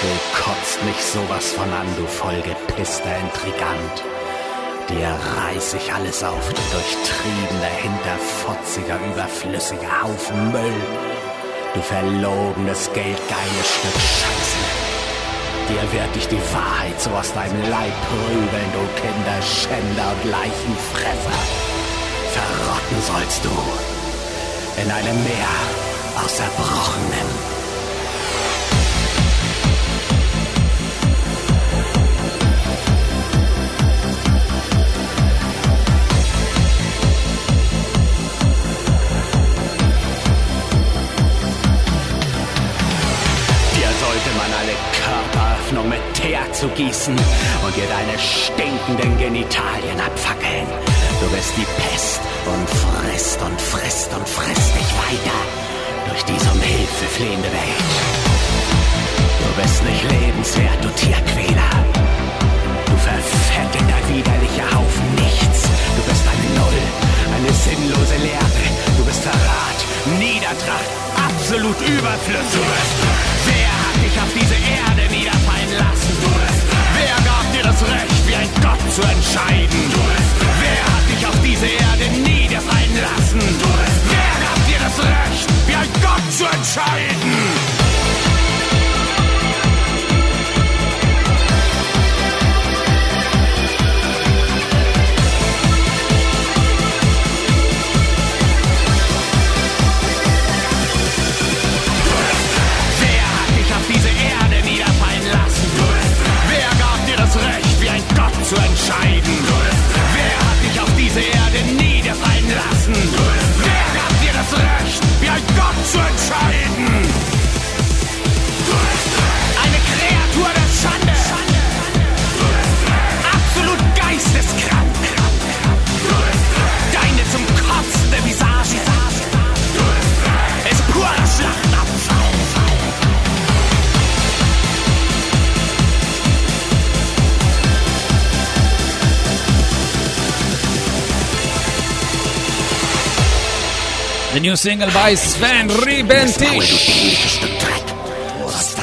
Du kotzt mich sowas von an, du vollgepisster Intrigant. Dir reiß ich alles auf, du durchtriebener, hinterfotziger, überflüssiger Haufen Müll. Du verlogenes, geldgeiles Stück Scheiße. Dir werd ich die Wahrheit so aus deinem Leib prügeln, du Kinderschänder und Leichenfresser. Verrotten sollst du in einem Meer aus Erbrochenem. Zu gießen und dir deine stinkenden Genitalien abfackeln. Du bist die Pest und frisst und frisst und frisst dich weiter durch diese um Hilfe flehende Welt. Du bist nicht lebenswert, du Tierquäler. Du verfetteter, widerlicher Haufen Nichts. Du bist eine Null, eine sinnlose Leere. Du bist Verrat, Niedertracht, absolut überflüssig. Wer hat dich auf diese Erde niederfallen lassen? Gab dir das Recht, wie ein Gott zu entscheiden? Wer hat dich auf diese Erde niederfallen lassen? Wer gab dir das Recht, wie ein Gott zu entscheiden? zu entscheiden. Wer hat dich auf diese Erde niederfallen lassen? Wer hat dir das Recht, wie ein Gott zu entscheiden? new single by Sven Ribenti. Das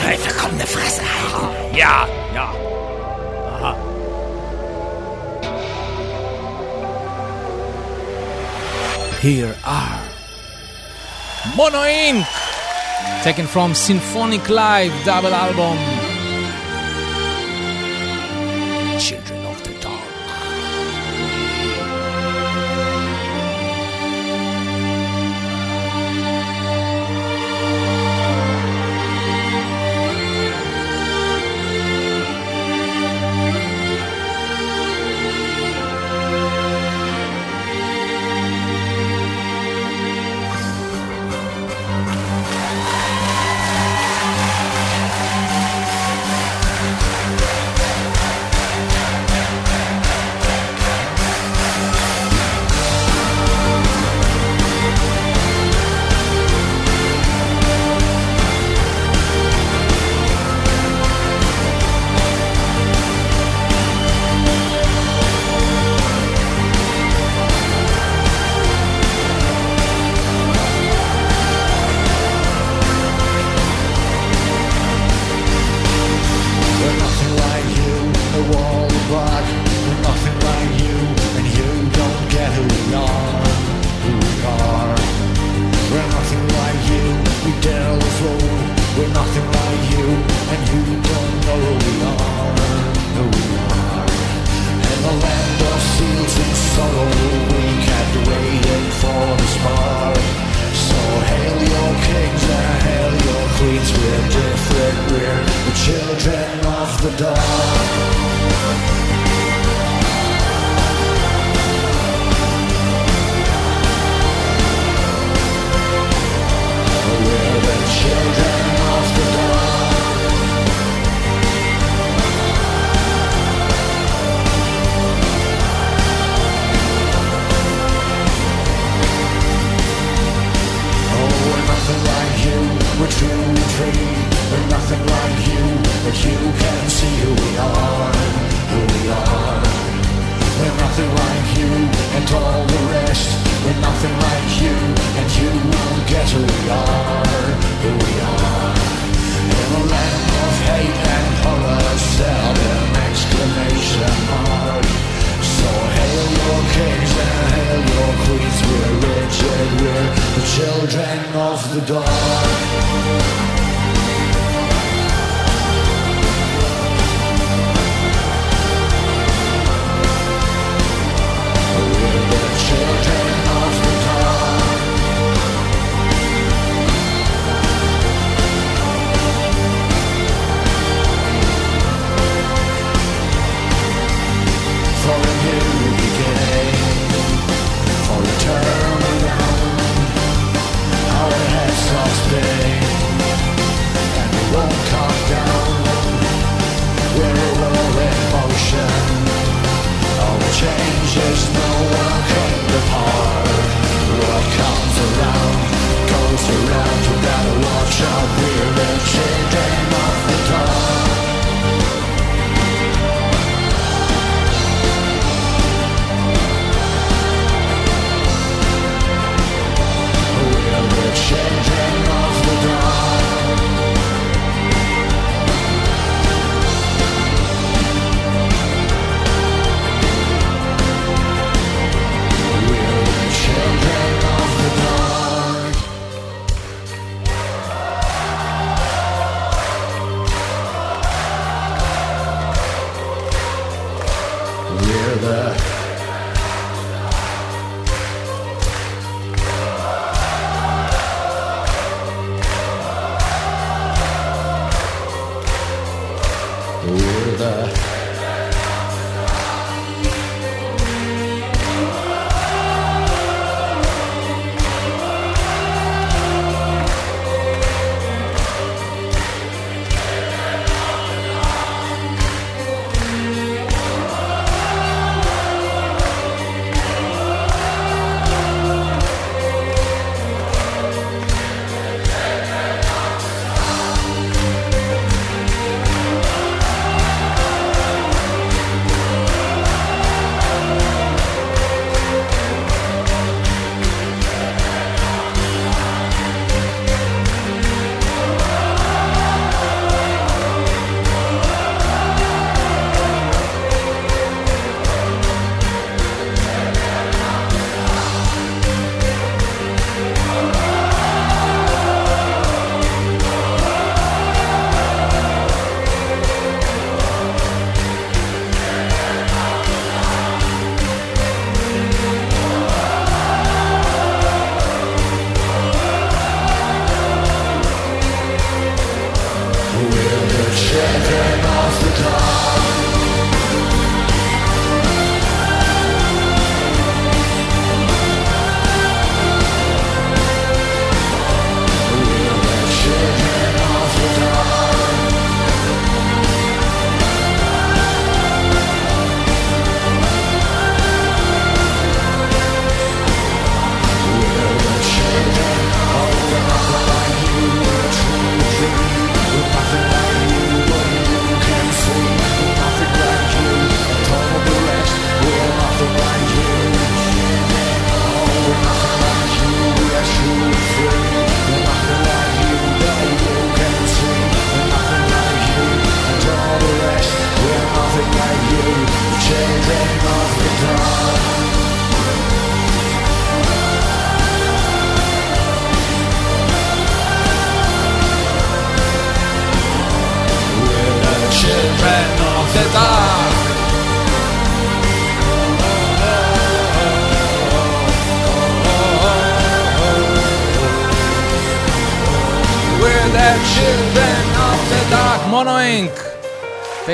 Ja, ja. Aha. Here are Mono Inc. Taken from Symphonic Live double album.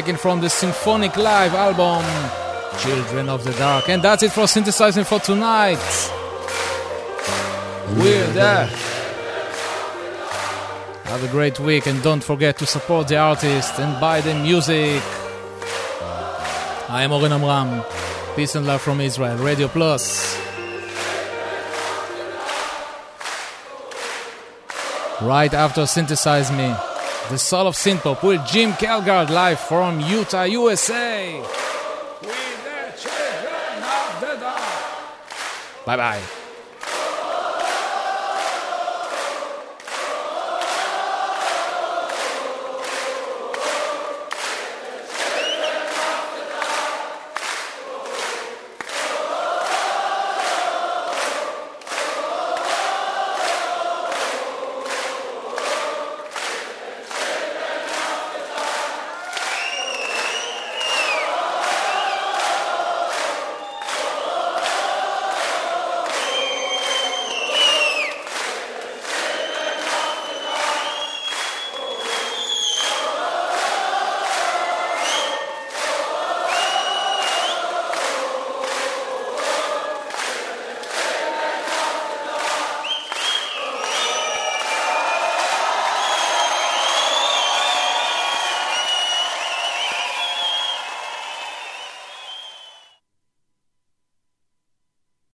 Taken from the Symphonic Live album, Children of the Dark. And that's it for synthesizing for tonight. We're there. Have a great week and don't forget to support the artist and buy the music. I am Oren Amram. Peace and love from Israel. Radio Plus. Right after Synthesize Me, the soul of synthpop with Jim Kelgard live from Utah, USA. Bye bye.